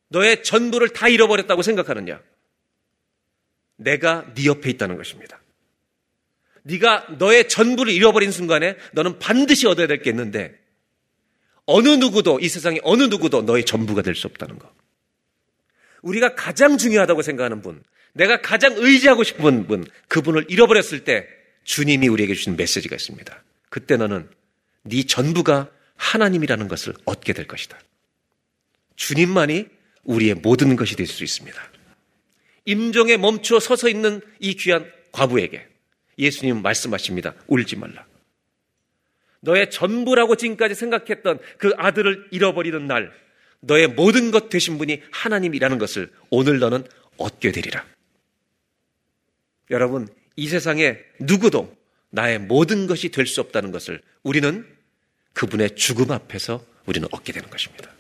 너의 전부를 다 잃어버렸다고 생각하느냐? 내가 네 옆에 있다는 것입니다. 네가 너의 전부를 잃어버린 순간에 너는 반드시 얻어야 될 게 있는데 어느 누구도 이 세상에 어느 누구도 너의 전부가 될 수 없다는 것. 우리가 가장 중요하다고 생각하는 분, 내가 가장 의지하고 싶은 분, 그분을 잃어버렸을 때 주님이 우리에게 주신 메시지가 있습니다. 그때 너는 네 전부가 하나님이라는 것을 얻게 될 것이다. 주님만이 우리의 모든 것이 될 수 있습니다. 임종에 멈추어 서서 있는 이 귀한 과부에게 예수님은 말씀하십니다. 울지 말라. 너의 전부라고 지금까지 생각했던 그 아들을 잃어버리는 날, 너의 모든 것 되신 분이 하나님이라는 것을 오늘 너는 얻게 되리라. 여러분, 이 세상에 누구도 나의 모든 것이 될 수 없다는 것을 우리는 그분의 죽음 앞에서 우리는 얻게 되는 것입니다.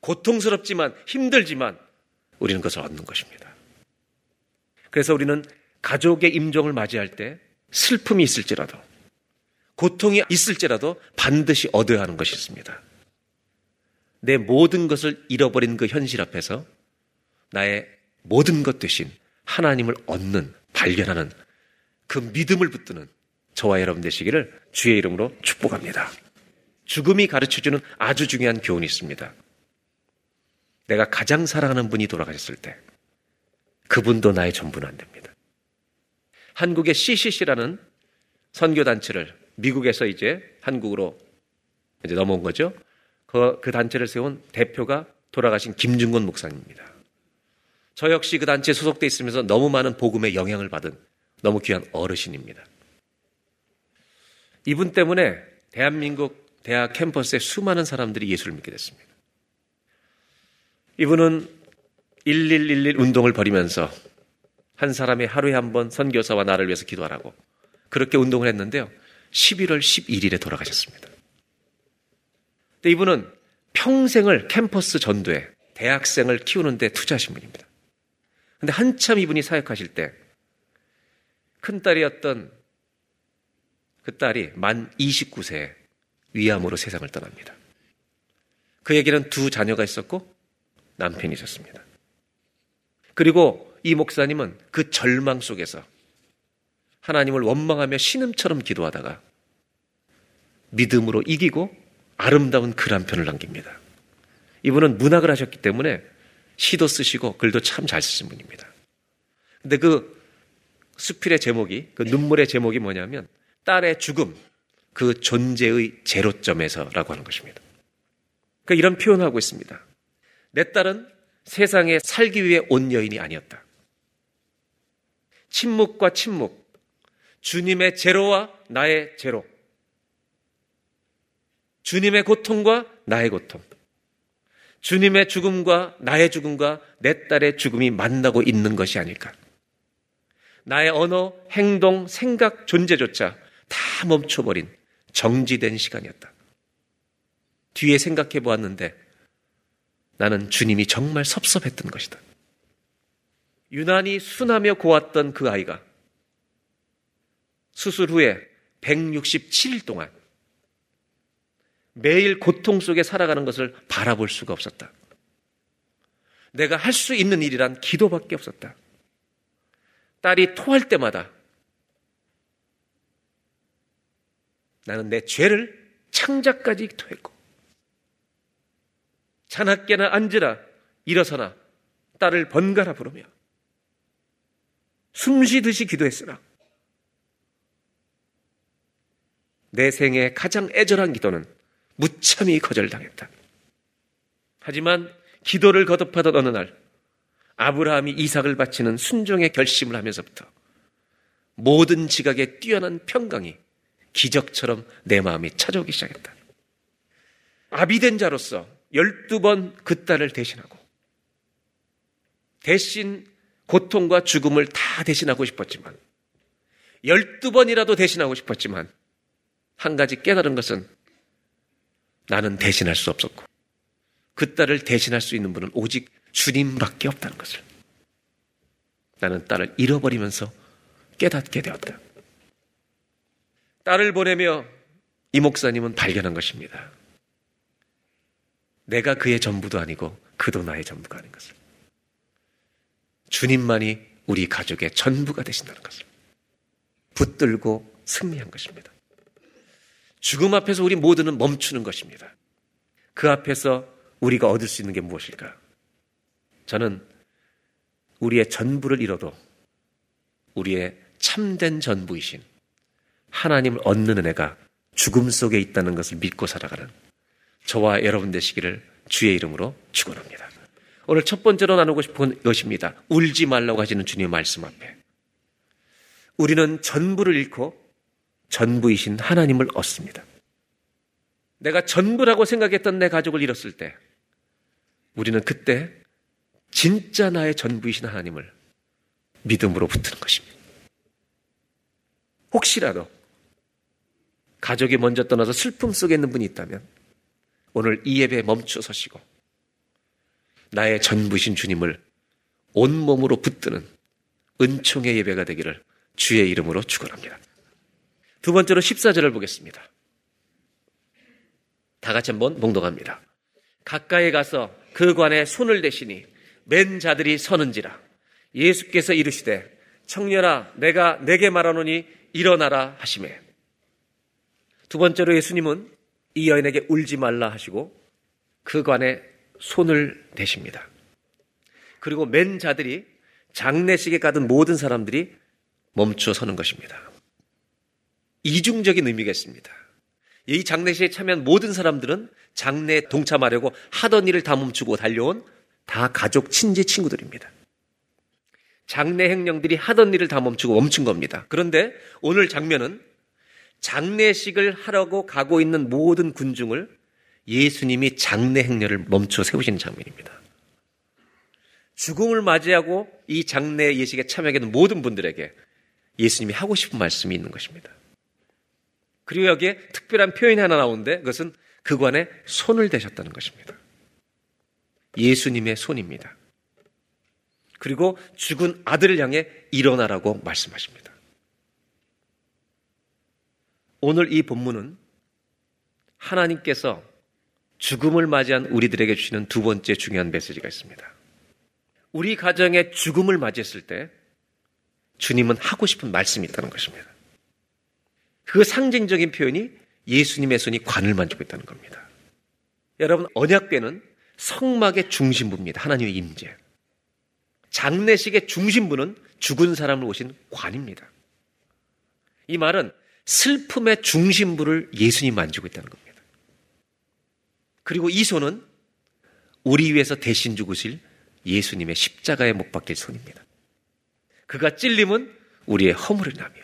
고통스럽지만 힘들지만 우리는 그것을 얻는 것입니다. 그래서 우리는 가족의 임종을 맞이할 때 슬픔이 있을지라도 고통이 있을지라도 반드시 얻어야 하는 것이 있습니다. 내 모든 것을 잃어버린 그 현실 앞에서 나의 모든 것 대신 하나님을 얻는, 발견하는 그 믿음을 붙드는 저와 여러분 되시기를 주의 이름으로 축복합니다. 죽음이 가르쳐주는 아주 중요한 교훈이 있습니다. 내가 가장 사랑하는 분이 돌아가셨을 때 그분도 나의 전부는 안 됩니다. 한국의 CCC라는 선교단체를 미국에서 이제 한국으로 이제 넘어온 거죠. 그, 그 단체를 세운 대표가 돌아가신 김중건 목사님입니다. 저 역시 그 단체에 소속돼 있으면서 너무 많은 복음의 영향을 받은 너무 귀한 어르신입니다. 이분 때문에 대한민국 대학 캠퍼스에 수많은 사람들이 예수를 믿게 됐습니다. 이분은 1111 운동을 벌이면서 한 사람이 하루에 한 번 선교사와 나를 위해서 기도하라고 그렇게 운동을 했는데요. 11월 11일에 돌아가셨습니다. 근데 이분은 평생을 캠퍼스 전도에 대학생을 키우는데 투자하신 분입니다. 근데 한참 이분이 사역하실 때 큰딸이었던 그 딸이 만 29세에 위암으로 세상을 떠납니다. 그에게는 두 자녀가 있었고 남편이 있었습니다. 그리고 이 목사님은 그 절망 속에서 하나님을 원망하며 신음처럼 기도하다가 믿음으로 이기고 아름다운 글 한 편을 남깁니다. 이분은 문학을 하셨기 때문에 시도 쓰시고 글도 참 잘 쓰신 분입니다. 근데 그 수필의 제목이, 그 눈물의 제목이 뭐냐면 딸의 죽음, 그 존재의 제로점에서라고 하는 것입니다. 그러니까 이런 표현을 하고 있습니다. 내 딸은 세상에 살기 위해 온 여인이 아니었다. 침묵과 침묵, 주님의 제로와 나의 제로, 주님의 고통과 나의 고통, 주님의 죽음과 나의 죽음과 내 딸의 죽음이 만나고 있는 것이 아닐까. 나의 언어, 행동, 생각, 존재조차 다 멈춰버린 정지된 시간이었다. 뒤에 생각해 보았는데 나는 주님이 정말 섭섭했던 것이다. 유난히 순하며 고왔던 그 아이가 수술 후에 167일 동안 매일 고통 속에 살아가는 것을 바라볼 수가 없었다. 내가 할 수 있는 일이란 기도밖에 없었다. 딸이 토할 때마다 나는 내 죄를 창자까지 토했고 자나깨나 앉으라 일어서나 딸을 번갈아 부르며 숨쉬듯이 기도했으나 내 생에 가장 애절한 기도는 무참히 거절당했다. 하지만 기도를 거듭하던 어느 날 아브라함이 이삭을 바치는 순종의 결심을 하면서부터 모든 지각에 뛰어난 평강이 기적처럼 내 마음이 찾아오기 시작했다. 아비된 자로서 12번 그 딸을 대신하고 대신 고통과 죽음을 다 대신하고 싶었지만 12번이라도 대신하고 싶었지만 한 가지 깨달은 것은 나는 대신할 수 없었고 그 딸을 대신할 수 있는 분은 오직 주님밖에 없다는 것을 나는 딸을 잃어버리면서 깨닫게 되었다. 딸을 보내며 이 목사님은 발견한 것입니다. 내가 그의 전부도 아니고 그도 나의 전부가 아닌 것을. 주님만이 우리 가족의 전부가 되신다는 것을 붙들고 승리한 것입니다. 죽음 앞에서 우리 모두는 멈추는 것입니다. 그 앞에서 우리가 얻을 수 있는 게 무엇일까? 저는 우리의 전부를 잃어도 우리의 참된 전부이신 하나님을 얻는 은혜가 죽음 속에 있다는 것을 믿고 살아가는 저와 여러분 되시기를 주의 이름으로 축원합니다. 오늘 첫 번째로 나누고 싶은 것입니다. 울지 말라고 하시는 주님의 말씀 앞에 우리는 전부를 잃고 전부이신 하나님을 얻습니다. 내가 전부라고 생각했던 내 가족을 잃었을 때 우리는 그때 진짜 나의 전부이신 하나님을 믿음으로 붙는 것입니다. 혹시라도 가족이 먼저 떠나서 슬픔 속에 있는 분이 있다면 오늘 이 예배에 멈춰 서시고 나의 전부신 주님을 온몸으로 붙드는 은총의 예배가 되기를 주의 이름으로 축원합니다. 두 번째로 14절을 보겠습니다. 다 같이 한번 봉독합니다. 가까이 가서 그 관에 손을 대시니 맨 자들이 서는지라 예수께서 이르시되 청년아 내가 내게 말하노니 일어나라 하시매 두 번째로 예수님은 이 여인에게 울지 말라 하시고 그 관에 손을 대십니다. 그리고 맨 자들이 장례식에 가던 모든 사람들이 멈춰 서는 것입니다. 이중적인 의미겠습니다. 이 장례식에 참여한 모든 사람들은 장례에 동참하려고 하던 일을 다 멈추고 달려온 다 가족, 친지, 친구들입니다. 장례 행령들이 하던 일을 다 멈추고 멈춘 겁니다. 그런데 오늘 장면은 장례식을 하려고 가고 있는 모든 군중을 예수님이 장례 행렬을 멈춰 세우시는 장면입니다. 죽음을 맞이하고 이 장례 예식에 참여하는 모든 분들에게 예수님이 하고 싶은 말씀이 있는 것입니다. 그리고 여기에 특별한 표현이 하나 나오는데 그것은 그관에 손을 대셨다는 것입니다. 예수님의 손입니다. 그리고 죽은 아들을 향해 일어나라고 말씀하십니다. 오늘 이 본문은 하나님께서 죽음을 맞이한 우리들에게 주시는 두 번째 중요한 메시지가 있습니다. 우리 가정에 죽음을 맞이했을 때 주님은 하고 싶은 말씀이 있다는 것입니다. 그 상징적인 표현이 예수님의 손이 관을 만지고 있다는 겁니다. 여러분, 언약궤는 성막의 중심부입니다. 하나님의 임재. 장례식의 중심부는 죽은 사람을 오신 관입니다. 이 말은 슬픔의 중심부를 예수님 만지고 있다는 겁니다. 그리고 이 손은 우리 위해서 대신 죽으실 예수님의 십자가에 못 박힐 손입니다. 그가 찔림은 우리의 허물을 인하며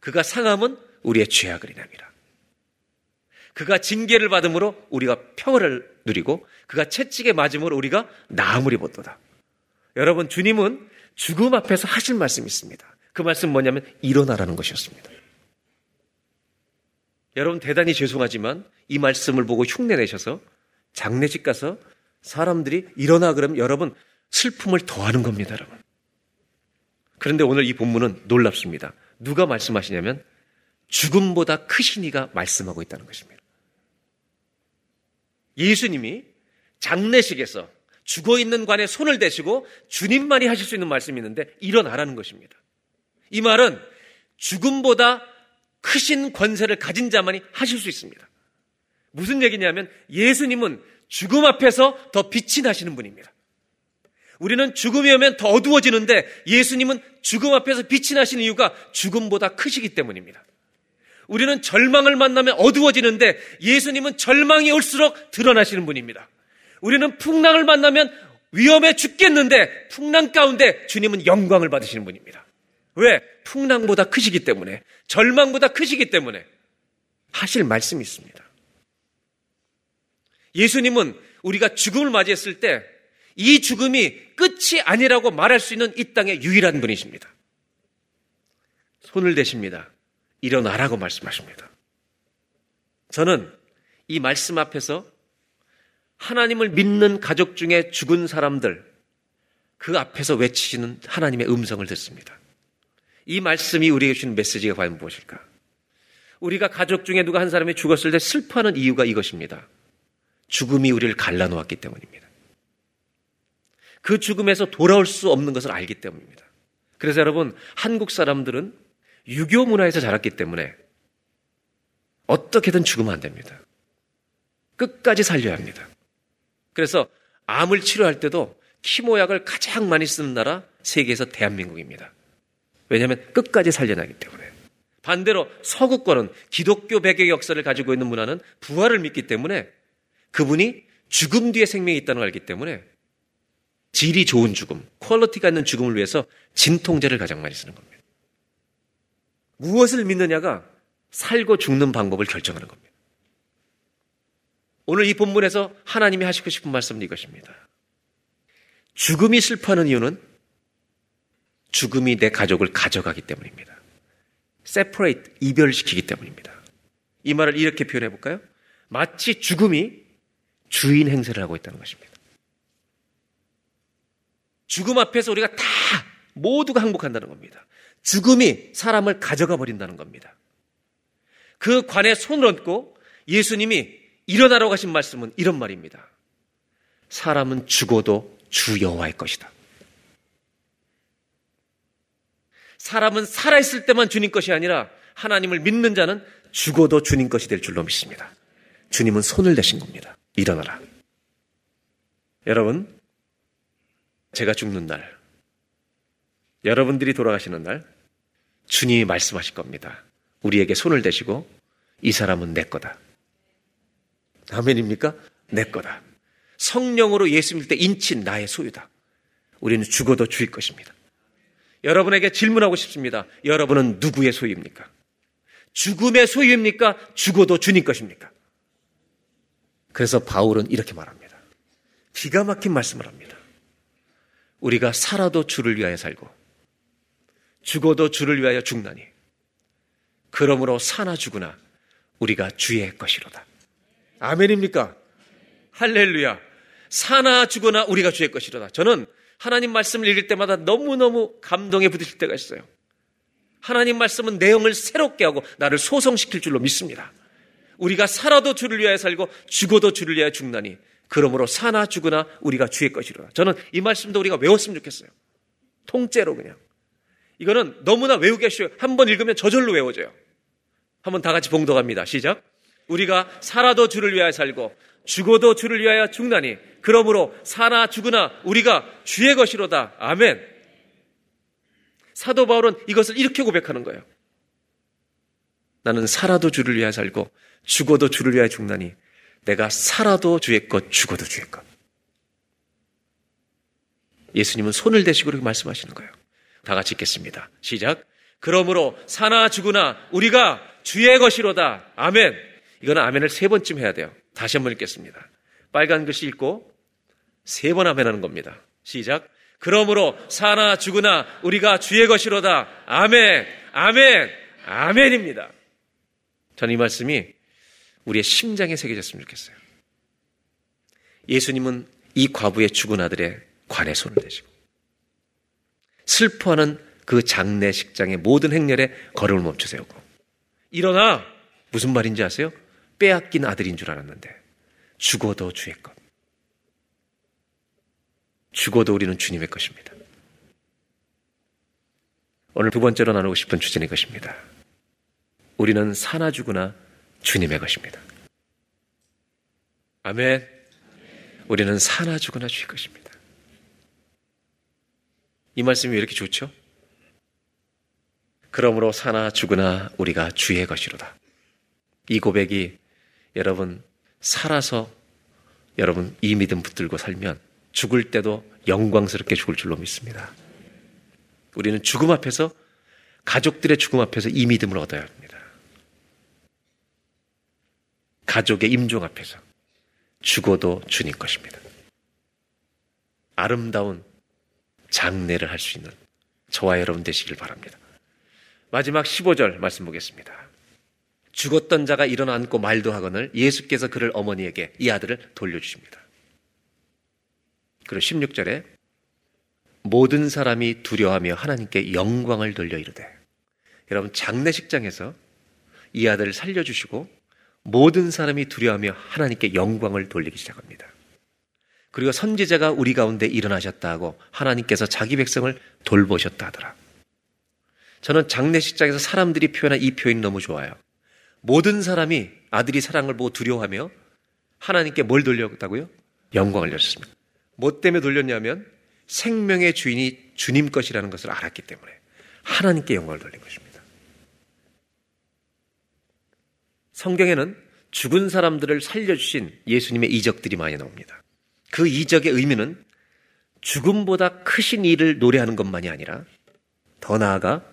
그가 상함은 우리의 죄악을 인함이라. 그가 징계를 받음으로 우리가 평화를 누리고 그가 채찍에 맞음으로 우리가 나음을 입었도다. 여러분 주님은 죽음 앞에서 하실 말씀이 있습니다. 그 말씀 뭐냐면 일어나라는 것이었습니다. 여러분 대단히 죄송하지만 이 말씀을 보고 흉내내셔서 장례식 가서 사람들이 일어나 그러면 여러분 슬픔을 더하는 겁니다, 여러분. 그런데 오늘 이 본문은 놀랍습니다. 누가 말씀하시냐면 죽음보다 크신 이가 말씀하고 있다는 것입니다. 예수님이 장례식에서 죽어 있는 관에 손을 대시고 주님만이 하실 수 있는 말씀이 있는데 일어나라는 것입니다. 이 말은 죽음보다 크신 권세를 가진 자만이 하실 수 있습니다. 무슨 얘기냐면 예수님은 죽음 앞에서 더 빛이 나시는 분입니다. 우리는 죽음이 오면 더 어두워지는데 예수님은 죽음 앞에서 빛이 나시는 이유가 죽음보다 크시기 때문입니다. 우리는 절망을 만나면 어두워지는데 예수님은 절망이 올수록 드러나시는 분입니다. 우리는 풍랑을 만나면 위험해 죽겠는데 풍랑 가운데 주님은 영광을 받으시는 분입니다. 왜? 풍랑보다 크시기 때문에, 절망보다 크시기 때문에 하실 말씀이 있습니다. 예수님은 우리가 죽음을 맞이했을 때 이 죽음이 끝이 아니라고 말할 수 있는 이 땅의 유일한 분이십니다. 손을 대십니다. 일어나라고 말씀하십니다. 저는 이 말씀 앞에서 하나님을 믿는 가족 중에 죽은 사람들, 그 앞에서 외치시는 하나님의 음성을 듣습니다. 이 말씀이 우리에게 주는 메시지가 과연 무엇일까? 우리가 가족 중에 누가 한 사람이 죽었을 때 슬퍼하는 이유가 이것입니다. 죽음이 우리를 갈라놓았기 때문입니다. 그 죽음에서 돌아올 수 없는 것을 알기 때문입니다. 그래서 여러분, 한국 사람들은 유교 문화에서 자랐기 때문에 어떻게든 죽으면 안 됩니다. 끝까지 살려야 합니다. 그래서 암을 치료할 때도 chemo약을 가장 많이 쓰는 나라 세계에서 대한민국입니다. 왜냐하면 끝까지 살려나기 때문에. 반대로 서구권은 기독교 배경 역사를 가지고 있는 문화는 부활을 믿기 때문에 그분이 죽음 뒤에 생명이 있다는 걸 알기 때문에 질이 좋은 죽음, quality가 있는 죽음을 위해서 진통제를 가장 많이 쓰는 겁니다. 무엇을 믿느냐가 살고 죽는 방법을 결정하는 겁니다. 오늘 이 본문에서 하나님이 하시고 싶은 말씀은 이것입니다. 죽음이 슬퍼하는 이유는 죽음이 내 가족을 가져가기 때문입니다. separate, 이별시키기 때문입니다. 이 말을 이렇게 표현해 볼까요? 마치 죽음이 주인 행세를 하고 있다는 것입니다. 죽음 앞에서 우리가 다 모두가 항복한다는 겁니다. 죽음이 사람을 가져가 버린다는 겁니다. 그 관에 손을 얹고 예수님이 일어나라고 하신 말씀은 이런 말입니다. 사람은 죽어도 주 여호와의 것이다. 사람은 살아있을 때만 주님 것이 아니라 하나님을 믿는 자는 죽어도 주님 것이 될 줄로 믿습니다. 주님은 손을 대신 겁니다. 일어나라. 여러분, 제가 죽는 날, 여러분들이 돌아가시는 날, 주님이 말씀하실 겁니다. 우리에게 손을 대시고, 이 사람은 내 거다. 아멘입니까? 내 거다. 성령으로 예수 믿을 때 인친 나의 소유다. 우리는 죽어도 주일 것입니다. 여러분에게 질문하고 싶습니다. 여러분은 누구의 소유입니까? 죽음의 소유입니까? 죽어도 주님 것입니까? 그래서 바울은 이렇게 말합니다. 기가 막힌 말씀을 합니다. 우리가 살아도 주를 위하여 살고 죽어도 주를 위하여 죽나니 그러므로 사나 죽으나 우리가 주의 것이로다. 아멘입니까? 할렐루야. 사나 죽으나 우리가 주의 것이로다. 저는 하나님 말씀을 읽을 때마다 너무너무 감동에 부딪힐 때가 있어요. 하나님 말씀은 내용을 새롭게 하고 나를 소성시킬 줄로 믿습니다. 우리가 살아도 주를 위하여 살고 죽어도 주를 위하여 죽나니 그러므로 사나 죽으나 우리가 주의 것이로다. 저는 이 말씀도 우리가 외웠으면 좋겠어요. 통째로 그냥. 이거는 너무나 외우기 쉬워요. 한 번 읽으면 저절로 외워져요. 한번 다 같이 봉독합니다. 시작. 우리가 살아도 주를 위하여 살고 죽어도 주를 위하여 죽나니 그러므로 사나 죽으나 우리가 주의 것이로다. 아멘. 사도 바울은 이것을 이렇게 고백하는 거예요. 나는 살아도 주를 위하여 살고 죽어도 주를 위하여 죽나니 내가 살아도 주의 것, 죽어도 주의 것. 예수님은 손을 대시고 그렇게 말씀하시는 거예요. 다 같이 읽겠습니다. 시작. 그러므로 사나 죽으나 우리가 주의 것이로다. 아멘. 이거는 아멘을 세 번쯤 해야 돼요. 다시 한번 읽겠습니다. 빨간 글씨 읽고 세 번 아멘하는 겁니다. 시작. 그러므로 사나 죽으나 우리가 주의 것이로다. 아멘, 아멘, 아멘입니다. 저는 이 말씀이 우리의 심장에 새겨졌으면 좋겠어요. 예수님은 이 과부의 죽은 아들의 관에 손을 대시고 슬퍼하는 그 장례식장의 모든 행렬에 걸음을 멈춰 세우고 일어나 무슨 말인지 아세요? 빼앗긴 아들인 줄 알았는데 죽어도 주의 것. 죽어도 우리는 주님의 것입니다. 오늘 두 번째로 나누고 싶은 주제는 이것입니다. 우리는 사나 죽으나 주님의 것입니다. 아멘. 우리는 사나 죽으나 주의 것입니다. 이 말씀이 왜 이렇게 좋죠? 그러므로 사나 죽으나 우리가 주의 것이로다. 이 고백이 여러분 살아서 여러분 이 믿음 붙들고 살면 죽을 때도 영광스럽게 죽을 줄로 믿습니다. 우리는 죽음 앞에서 가족들의 죽음 앞에서 이 믿음을 얻어야 합니다. 가족의 임종 앞에서 죽어도 주님 것입니다. 아름다운 장례를 할 수 있는 저와 여러분 되시길 바랍니다. 마지막 15절 말씀 보겠습니다. 죽었던 자가 일어나 앉고 말도 하거늘 예수께서 그를 어머니에게 이 아들을 돌려주십니다. 그리고 16절에 모든 사람이 두려워하며 하나님께 영광을 돌려 이르되 여러분 장례식장에서 이 아들을 살려주시고 모든 사람이 두려워하며 하나님께 영광을 돌리기 시작합니다. 그리고 선지자가 우리 가운데 일어나셨다 하고 하나님께서 자기 백성을 돌보셨다 하더라. 저는 장례식장에서 사람들이 표현한 이 표현이 너무 좋아요. 모든 사람이 아들이 사랑을 보고 두려워하며 하나님께 뭘 돌렸다고요? 영광을 돌렸습니다. 뭐 때문에 돌렸냐면 생명의 주인이 주님 것이라는 것을 알았기 때문에 하나님께 영광을 돌린 것입니다. 성경에는 죽은 사람들을 살려주신 예수님의 이적들이 많이 나옵니다. 그 이적의 의미는 죽음보다 크신 일을 노래하는 것만이 아니라 더 나아가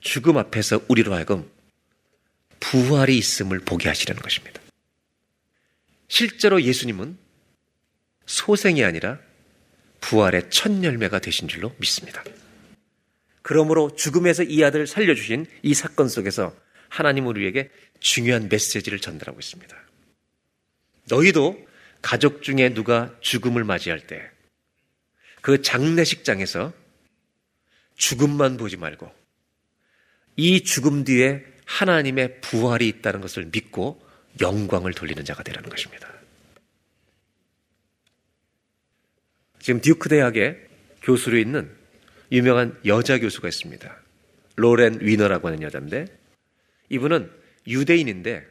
죽음 앞에서 우리로 하여금 부활이 있음을 보게 하시려는 것입니다. 실제로 예수님은 소생이 아니라 부활의 첫 열매가 되신 줄로 믿습니다. 그러므로 죽음에서 이 아들을 살려주신 이 사건 속에서 하나님 우리에게 중요한 메시지를 전달하고 있습니다. 너희도 가족 중에 누가 죽음을 맞이할 때 그 장례식장에서 죽음만 보지 말고 이 죽음 뒤에 하나님의 부활이 있다는 것을 믿고 영광을 돌리는 자가 되라는 것입니다. 지금 듀크 대학의 교수로 있는 유명한 여자 교수가 있습니다. 로렌 위너라고 하는 여자인데 이분은 유대인인데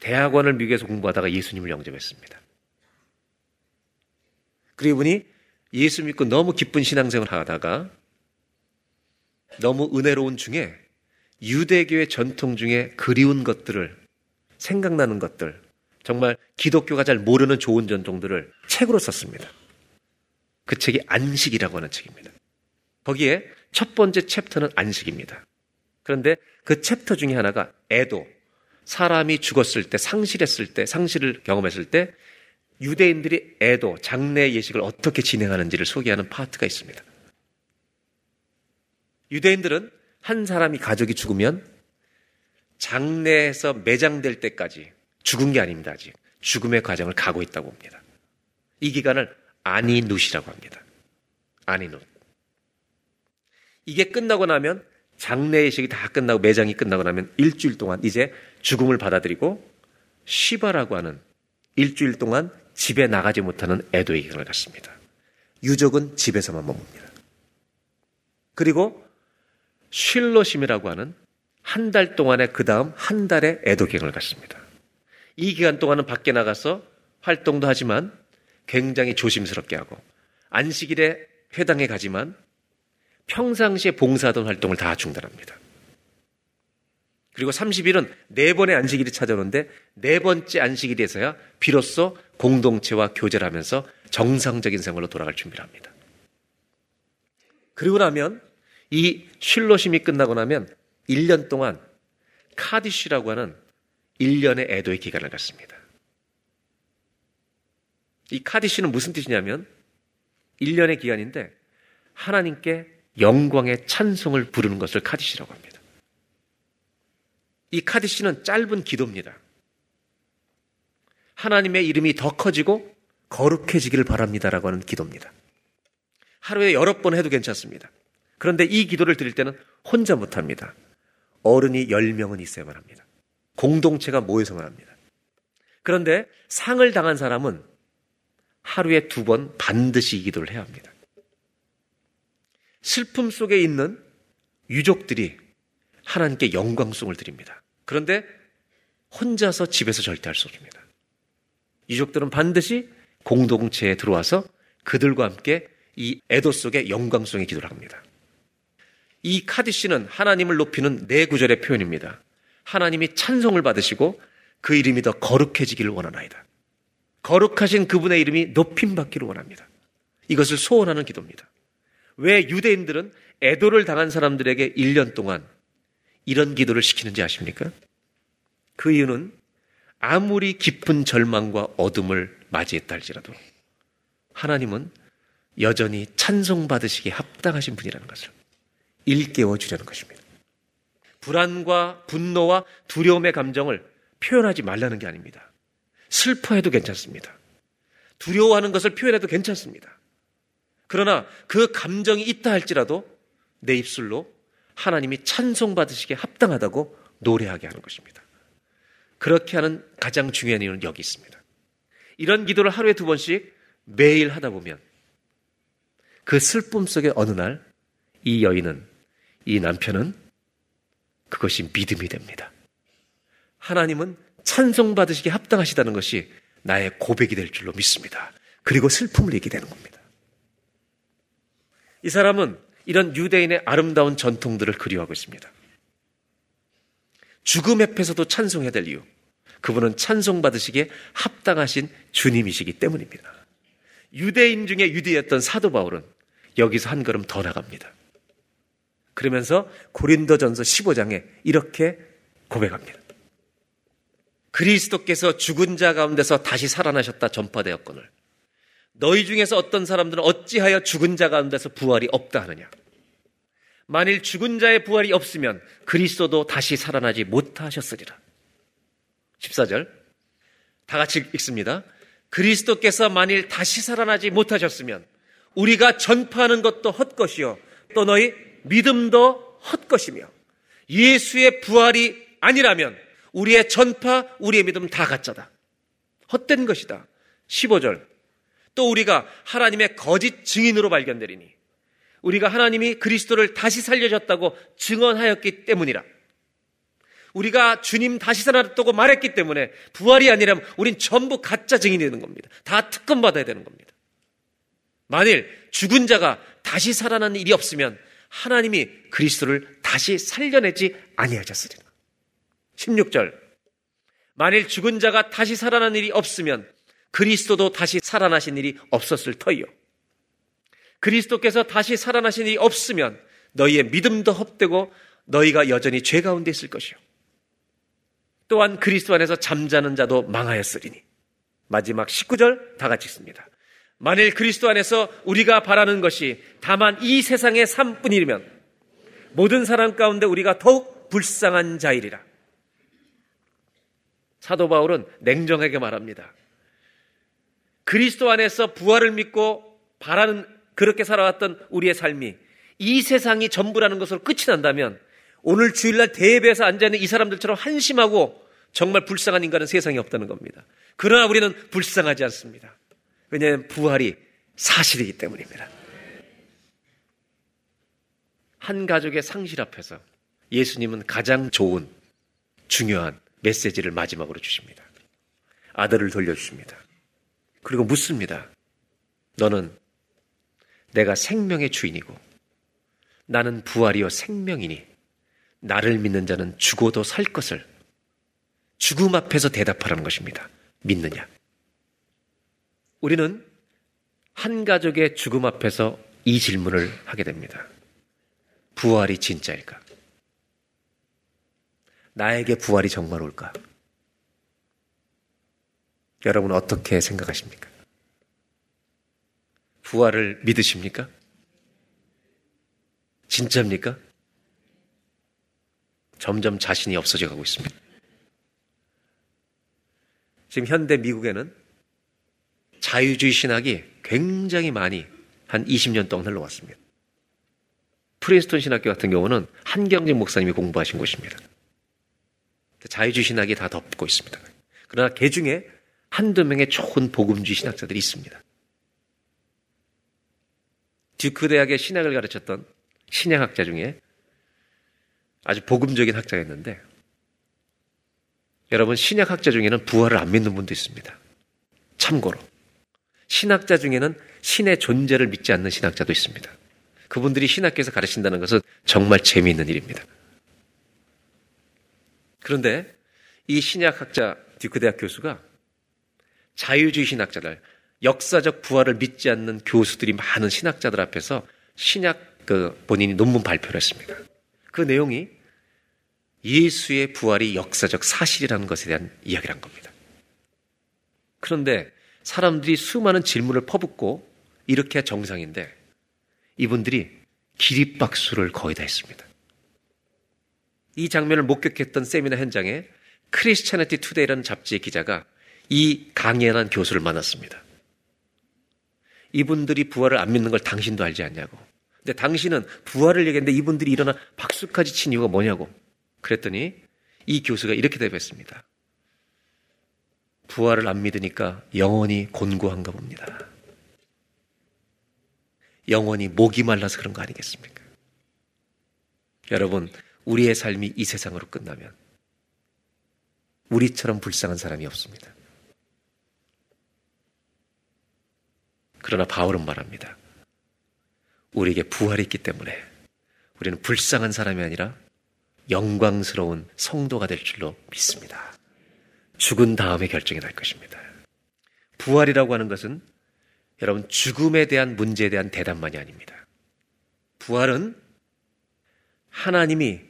대학원을 미국에서 공부하다가 예수님을 영접했습니다. 그리고 이분이 예수 믿고 너무 기쁜 신앙생활을 하다가 너무 은혜로운 중에 유대교의 전통 중에 그리운 것들을 생각나는 것들 정말 기독교가 잘 모르는 좋은 전통들을 책으로 썼습니다. 그 책이 안식이라고 하는 책입니다. 거기에 첫 번째 챕터는 안식입니다. 그런데 그 챕터 중에 하나가 애도 사람이 죽었을 때 상실했을 때 상실을 경험했을 때 유대인들이 애도 장례 예식을 어떻게 진행하는지를 소개하는 파트가 있습니다. 유대인들은 한 사람이 가족이 죽으면 장례에서 매장될 때까지 죽은 게 아닙니다. 아직 죽음의 과정을 가고 있다고 봅니다. 이 기간을 아니누시라고 합니다. 아니누. 이게 끝나고 나면 장례 예식이 다 끝나고 매장이 끝나고 나면 일주일 동안 이제 죽음을 받아들이고 시바라고 하는 일주일 동안 집에 나가지 못하는 애도의 기간을 갖습니다. 유족은 집에서만 머뭅니다. 그리고 쉴로심이라고 하는 한 달 동안의 그 다음 한 달의 애도 기간을 갖습니다. 이 기간 동안은 밖에 나가서 활동도 하지만 굉장히 조심스럽게 하고 안식일에 회당에 가지만 평상시에 봉사하던 활동을 다 중단합니다. 그리고 30일은 네 번의 안식일이 찾아오는데 네 번째 안식일에서야 비로소 공동체와 교제를 하면서 정상적인 생활로 돌아갈 준비를 합니다. 그리고 나면 이 쉴로심이 끝나고 나면 1년 동안 카디쉬라고 하는 1년의 애도의 기간을 갖습니다. 이 카디쉬는 무슨 뜻이냐면 1년의 기간인데 하나님께 영광의 찬송을 부르는 것을 카디쉬라고 합니다. 이 카디쉬는 짧은 기도입니다. 하나님의 이름이 더 커지고 거룩해지기를 바랍니다라고 하는 기도입니다. 하루에 여러 번 해도 괜찮습니다. 그런데 이 기도를 드릴 때는 혼자 못합니다. 어른이 10명은 있어야만 합니다. 공동체가 모여서만 합니다. 그런데 상을 당한 사람은 하루에 두 번 반드시 이 기도를 해야 합니다. 슬픔 속에 있는 유족들이 하나님께 영광송을 드립니다. 그런데 혼자서 집에서 절대 할 수 없습니다. 유족들은 반드시 공동체에 들어와서 그들과 함께 이 애도 속에 영광송의 기도를 합니다. 이 카디씨는 하나님을 높이는 네 구절의 표현입니다. 하나님이 찬송을 받으시고 그 이름이 더 거룩해지기를 원하나이다. 거룩하신 그분의 이름이 높임 받기를 원합니다. 이것을 소원하는 기도입니다. 왜 유대인들은 애도를 당한 사람들에게 1년 동안 이런 기도를 시키는지 아십니까? 그 이유는 아무리 깊은 절망과 어둠을 맞이했다 할지라도 하나님은 여전히 찬송받으시기에 합당하신 분이라는 것을 일깨워 주려는 것입니다. 불안과 분노와 두려움의 감정을 표현하지 말라는 게 아닙니다. 슬퍼해도 괜찮습니다. 두려워하는 것을 표현해도 괜찮습니다. 그러나 그 감정이 있다 할지라도 내 입술로 하나님이 찬송받으시기에 합당하다고 노래하게 하는 것입니다. 그렇게 하는 가장 중요한 이유는 여기 있습니다. 이런 기도를 하루에 두 번씩 매일 하다 보면 그 슬픔 속에 어느 날 이 여인은 이 남편은 그것이 믿음이 됩니다. 하나님은 찬송받으시기에 합당하시다는 것이 나의 고백이 될 줄로 믿습니다. 그리고 슬픔을 이기게 되는 겁니다. 이 사람은 이런 유대인의 아름다운 전통들을 그리워하고 있습니다. 죽음 앞에서도 찬송해야 될 이유. 그분은 찬송받으시기에 합당하신 주님이시기 때문입니다. 유대인 중에 유대였던 사도 바울은 여기서 한 걸음 더 나갑니다. 그러면서 고린도전서 15장에 이렇게 고백합니다. 그리스도께서 죽은 자 가운데서 다시 살아나셨다 전파되었거늘 너희 중에서 어떤 사람들은 어찌하여 죽은 자 가운데서 부활이 없다 하느냐? 만일 죽은 자의 부활이 없으면 그리스도도 다시 살아나지 못하셨으리라. 14절. 다 같이 읽습니다. 그리스도께서 만일 다시 살아나지 못하셨으면 우리가 전파하는 것도 헛것이요. 또 너희 믿음도 헛것이며 예수의 부활이 아니라면 우리의 전파, 우리의 믿음 다 가짜다. 헛된 것이다. 15절. 또 우리가 하나님의 거짓 증인으로 발견되리니 우리가 하나님이 그리스도를 다시 살려줬다고 증언하였기 때문이라. 우리가 주님 다시 살아났다고 말했기 때문에 부활이 아니라면 우린 전부 가짜 증인이 되는 겁니다. 다 특검 받아야 되는 겁니다. 만일 죽은 자가 다시 살아난 일이 없으면 하나님이 그리스도를 다시 살려내지 아니하셨으리라. 16절. 만일 죽은 자가 다시 살아난 일이 없으면 그리스도도 다시 살아나신 일이 없었을 터이요. 그리스도께서 다시 살아나신 일이 없으면 너희의 믿음도 헛되고 너희가 여전히 죄 가운데 있을 것이요. 또한 그리스도 안에서 잠자는 자도 망하였으리니. 마지막 19절 다 같이 읽습니다. 만일 그리스도 안에서 우리가 바라는 것이 다만 이 세상의 삶뿐이면 모든 사람 가운데 우리가 더욱 불쌍한 자이리라. 사도 바울은 냉정하게 말합니다. 그리스도 안에서 부활을 믿고 바라는 그렇게 살아왔던 우리의 삶이 이 세상이 전부라는 것으로 끝이 난다면 오늘 주일날 대회에서 앉아있는 이 사람들처럼 한심하고 정말 불쌍한 인간은 세상에 없다는 겁니다. 그러나 우리는 불쌍하지 않습니다. 왜냐하면 부활이 사실이기 때문입니다. 한 가족의 상실 앞에서 예수님은 가장 좋은 중요한 메시지를 마지막으로 주십니다. 아들을 돌려주십니다. 그리고 묻습니다. 너는 내가 생명의 주인이고 나는 부활이요 생명이니 나를 믿는 자는 죽어도 살 것을 죽음 앞에서 대답하라는 것입니다. 믿느냐? 우리는 한 가족의 죽음 앞에서 이 질문을 하게 됩니다. 부활이 진짜일까? 나에게 부활이 정말 올까? 여러분 어떻게 생각하십니까? 부활을 믿으십니까? 진짜입니까? 점점 자신이 없어져 가고 있습니다. 지금 현대 미국에는 자유주의 신학이 굉장히 많이 한 20년 동안 흘러왔습니다. 프리스톤 신학교 같은 경우는 한경직 목사님이 공부하신 곳입니다. 자유주의 신학이 다 덮고 있습니다. 그러나 개 중에 한두 명의 좋은 복음주의 신학자들이 있습니다. 듀크 대학의 신학을 가르쳤던 신약학자 중에 아주 복음적인 학자였는데 여러분 신약학자 중에는 부활을 안 믿는 분도 있습니다. 참고로 신학자 중에는 신의 존재를 믿지 않는 신학자도 있습니다. 그분들이 신학교에서 가르친다는 것은 정말 재미있는 일입니다. 그런데 이 신약학자 듀크 대학 교수가 자유주의 신학자들, 역사적 부활을 믿지 않는 교수들이 많은 신학자들 앞에서 신약 그 본인이 논문 발표를 했습니다. 그 내용이 예수의 부활이 역사적 사실이라는 것에 대한 이야기를 한 겁니다. 그런데 사람들이 수많은 질문을 퍼붓고 이렇게 정상인데 이분들이 기립박수를 거의 다 했습니다. 이 장면을 목격했던 세미나 현장에 크리스찬티티 투데이라는 잡지의 기자가 이 강연한 교수를 만났습니다. 이분들이 부활을 안 믿는 걸 당신도 알지 않냐고. 근데 당신은 부활을 얘기했는데 이분들이 일어나 박수까지 친 이유가 뭐냐고. 그랬더니 이 교수가 이렇게 대답했습니다. 부활을 안 믿으니까 영원히 곤고한가 봅니다. 영원히 목이 말라서 그런 거 아니겠습니까? 여러분, 우리의 삶이 이 세상으로 끝나면 우리처럼 불쌍한 사람이 없습니다. 그러나 바울은 말합니다. 우리에게 부활이 있기 때문에 우리는 불쌍한 사람이 아니라 영광스러운 성도가 될 줄로 믿습니다. 죽은 다음에 결정이 날 것입니다. 부활이라고 하는 것은 여러분 죽음에 대한 문제에 대한 대답만이 아닙니다. 부활은 하나님이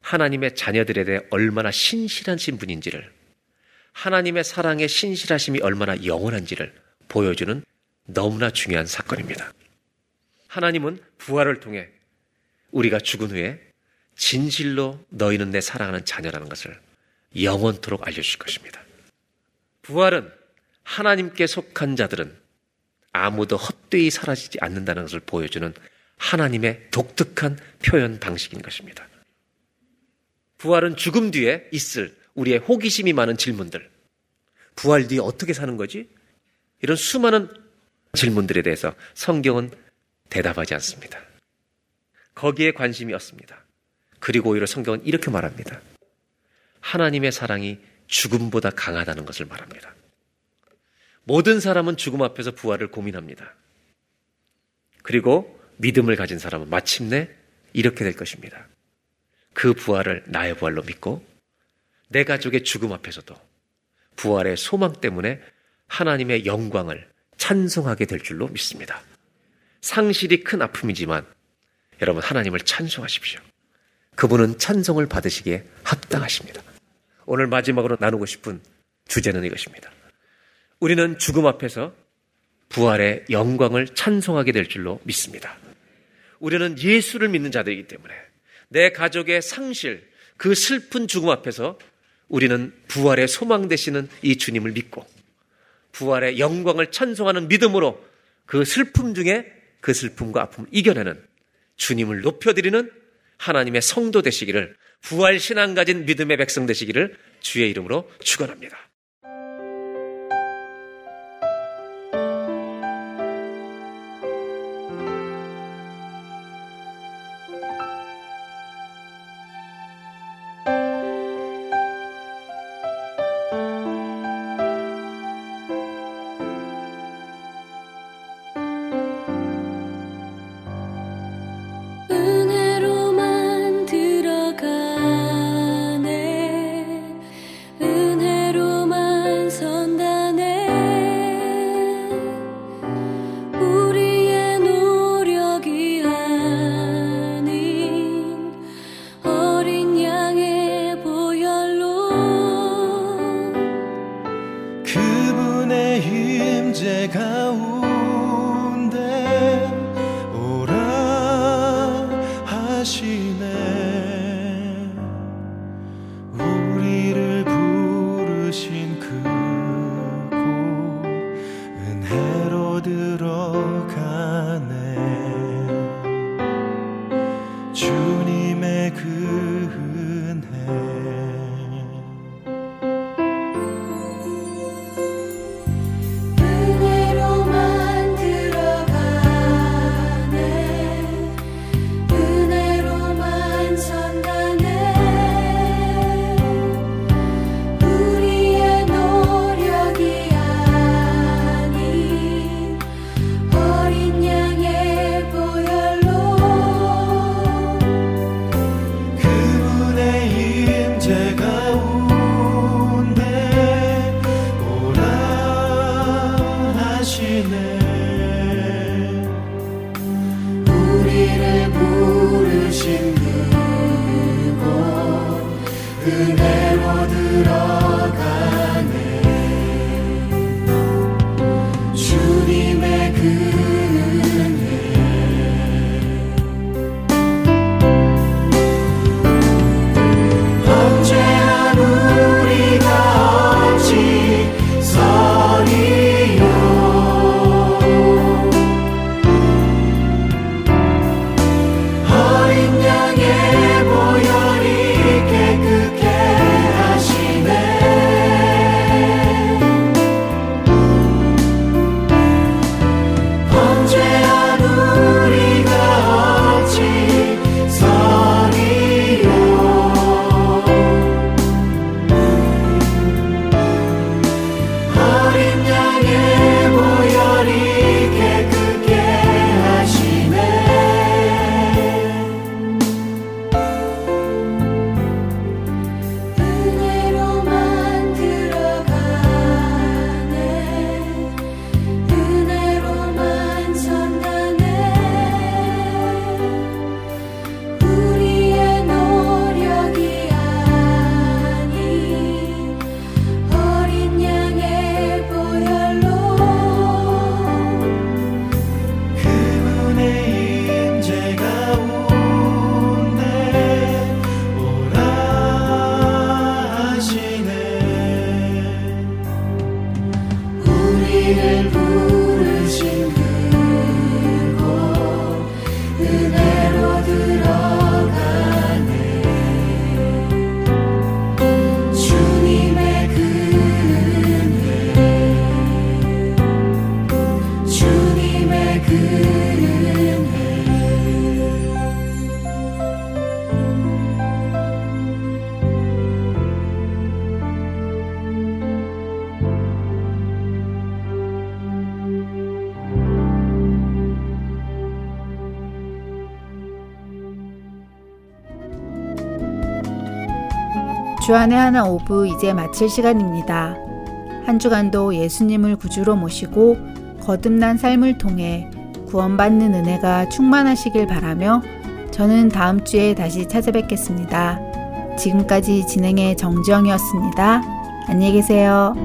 하나님의 자녀들에 대해 얼마나 신실하신 분인지를 하나님의 사랑의 신실하심이 얼마나 영원한지를 보여주는 너무나 중요한 사건입니다. 하나님은 부활을 통해 우리가 죽은 후에 진실로 너희는 내 사랑하는 자녀라는 것을 영원토록 알려주실 것입니다. 부활은 하나님께 속한 자들은 아무도 헛되이 사라지지 않는다는 것을 보여주는 하나님의 독특한 표현 방식인 것입니다. 부활은 죽음 뒤에 있을 우리의 호기심이 많은 질문들. 부활 뒤에 어떻게 사는 거지? 이런 수많은 질문들에 대해서 성경은 대답하지 않습니다. 거기에 관심이 없습니다. 그리고 오히려 성경은 이렇게 말합니다. 하나님의 사랑이 죽음보다 강하다는 것을 말합니다. 모든 사람은 죽음 앞에서 부활을 고민합니다. 그리고 믿음을 가진 사람은 마침내 이렇게 될 것입니다. 그 부활을 나의 부활로 믿고 내 가족의 죽음 앞에서도 부활의 소망 때문에 하나님의 영광을 찬송하게 될 줄로 믿습니다. 상실이 큰 아픔이지만 여러분 하나님을 찬송하십시오. 그분은 찬송을 받으시기에 합당하십니다. 오늘 마지막으로 나누고 싶은 주제는 이것입니다. 우리는 죽음 앞에서 부활의 영광을 찬송하게 될 줄로 믿습니다. 우리는 예수를 믿는 자들이기 때문에 내 가족의 상실, 그 슬픈 죽음 앞에서 우리는 부활의 소망 되시는 이 주님을 믿고 부활의 영광을 찬송하는 믿음으로 그 슬픔 중에 그 슬픔과 아픔을 이겨내는 주님을 높여드리는 하나님의 성도 되시기를 부활 신앙 가진 믿음의 백성 되시기를 주의 이름으로 축원합니다. 주안의 하나 오브 이제 마칠 시간입니다. 한 주간도 예수님을 구주로 모시고 거듭난 삶을 통해 구원받는 은혜가 충만하시길 바라며 저는 다음 주에 다시 찾아뵙겠습니다. 지금까지 진행의 정지영이었습니다. 안녕히 계세요.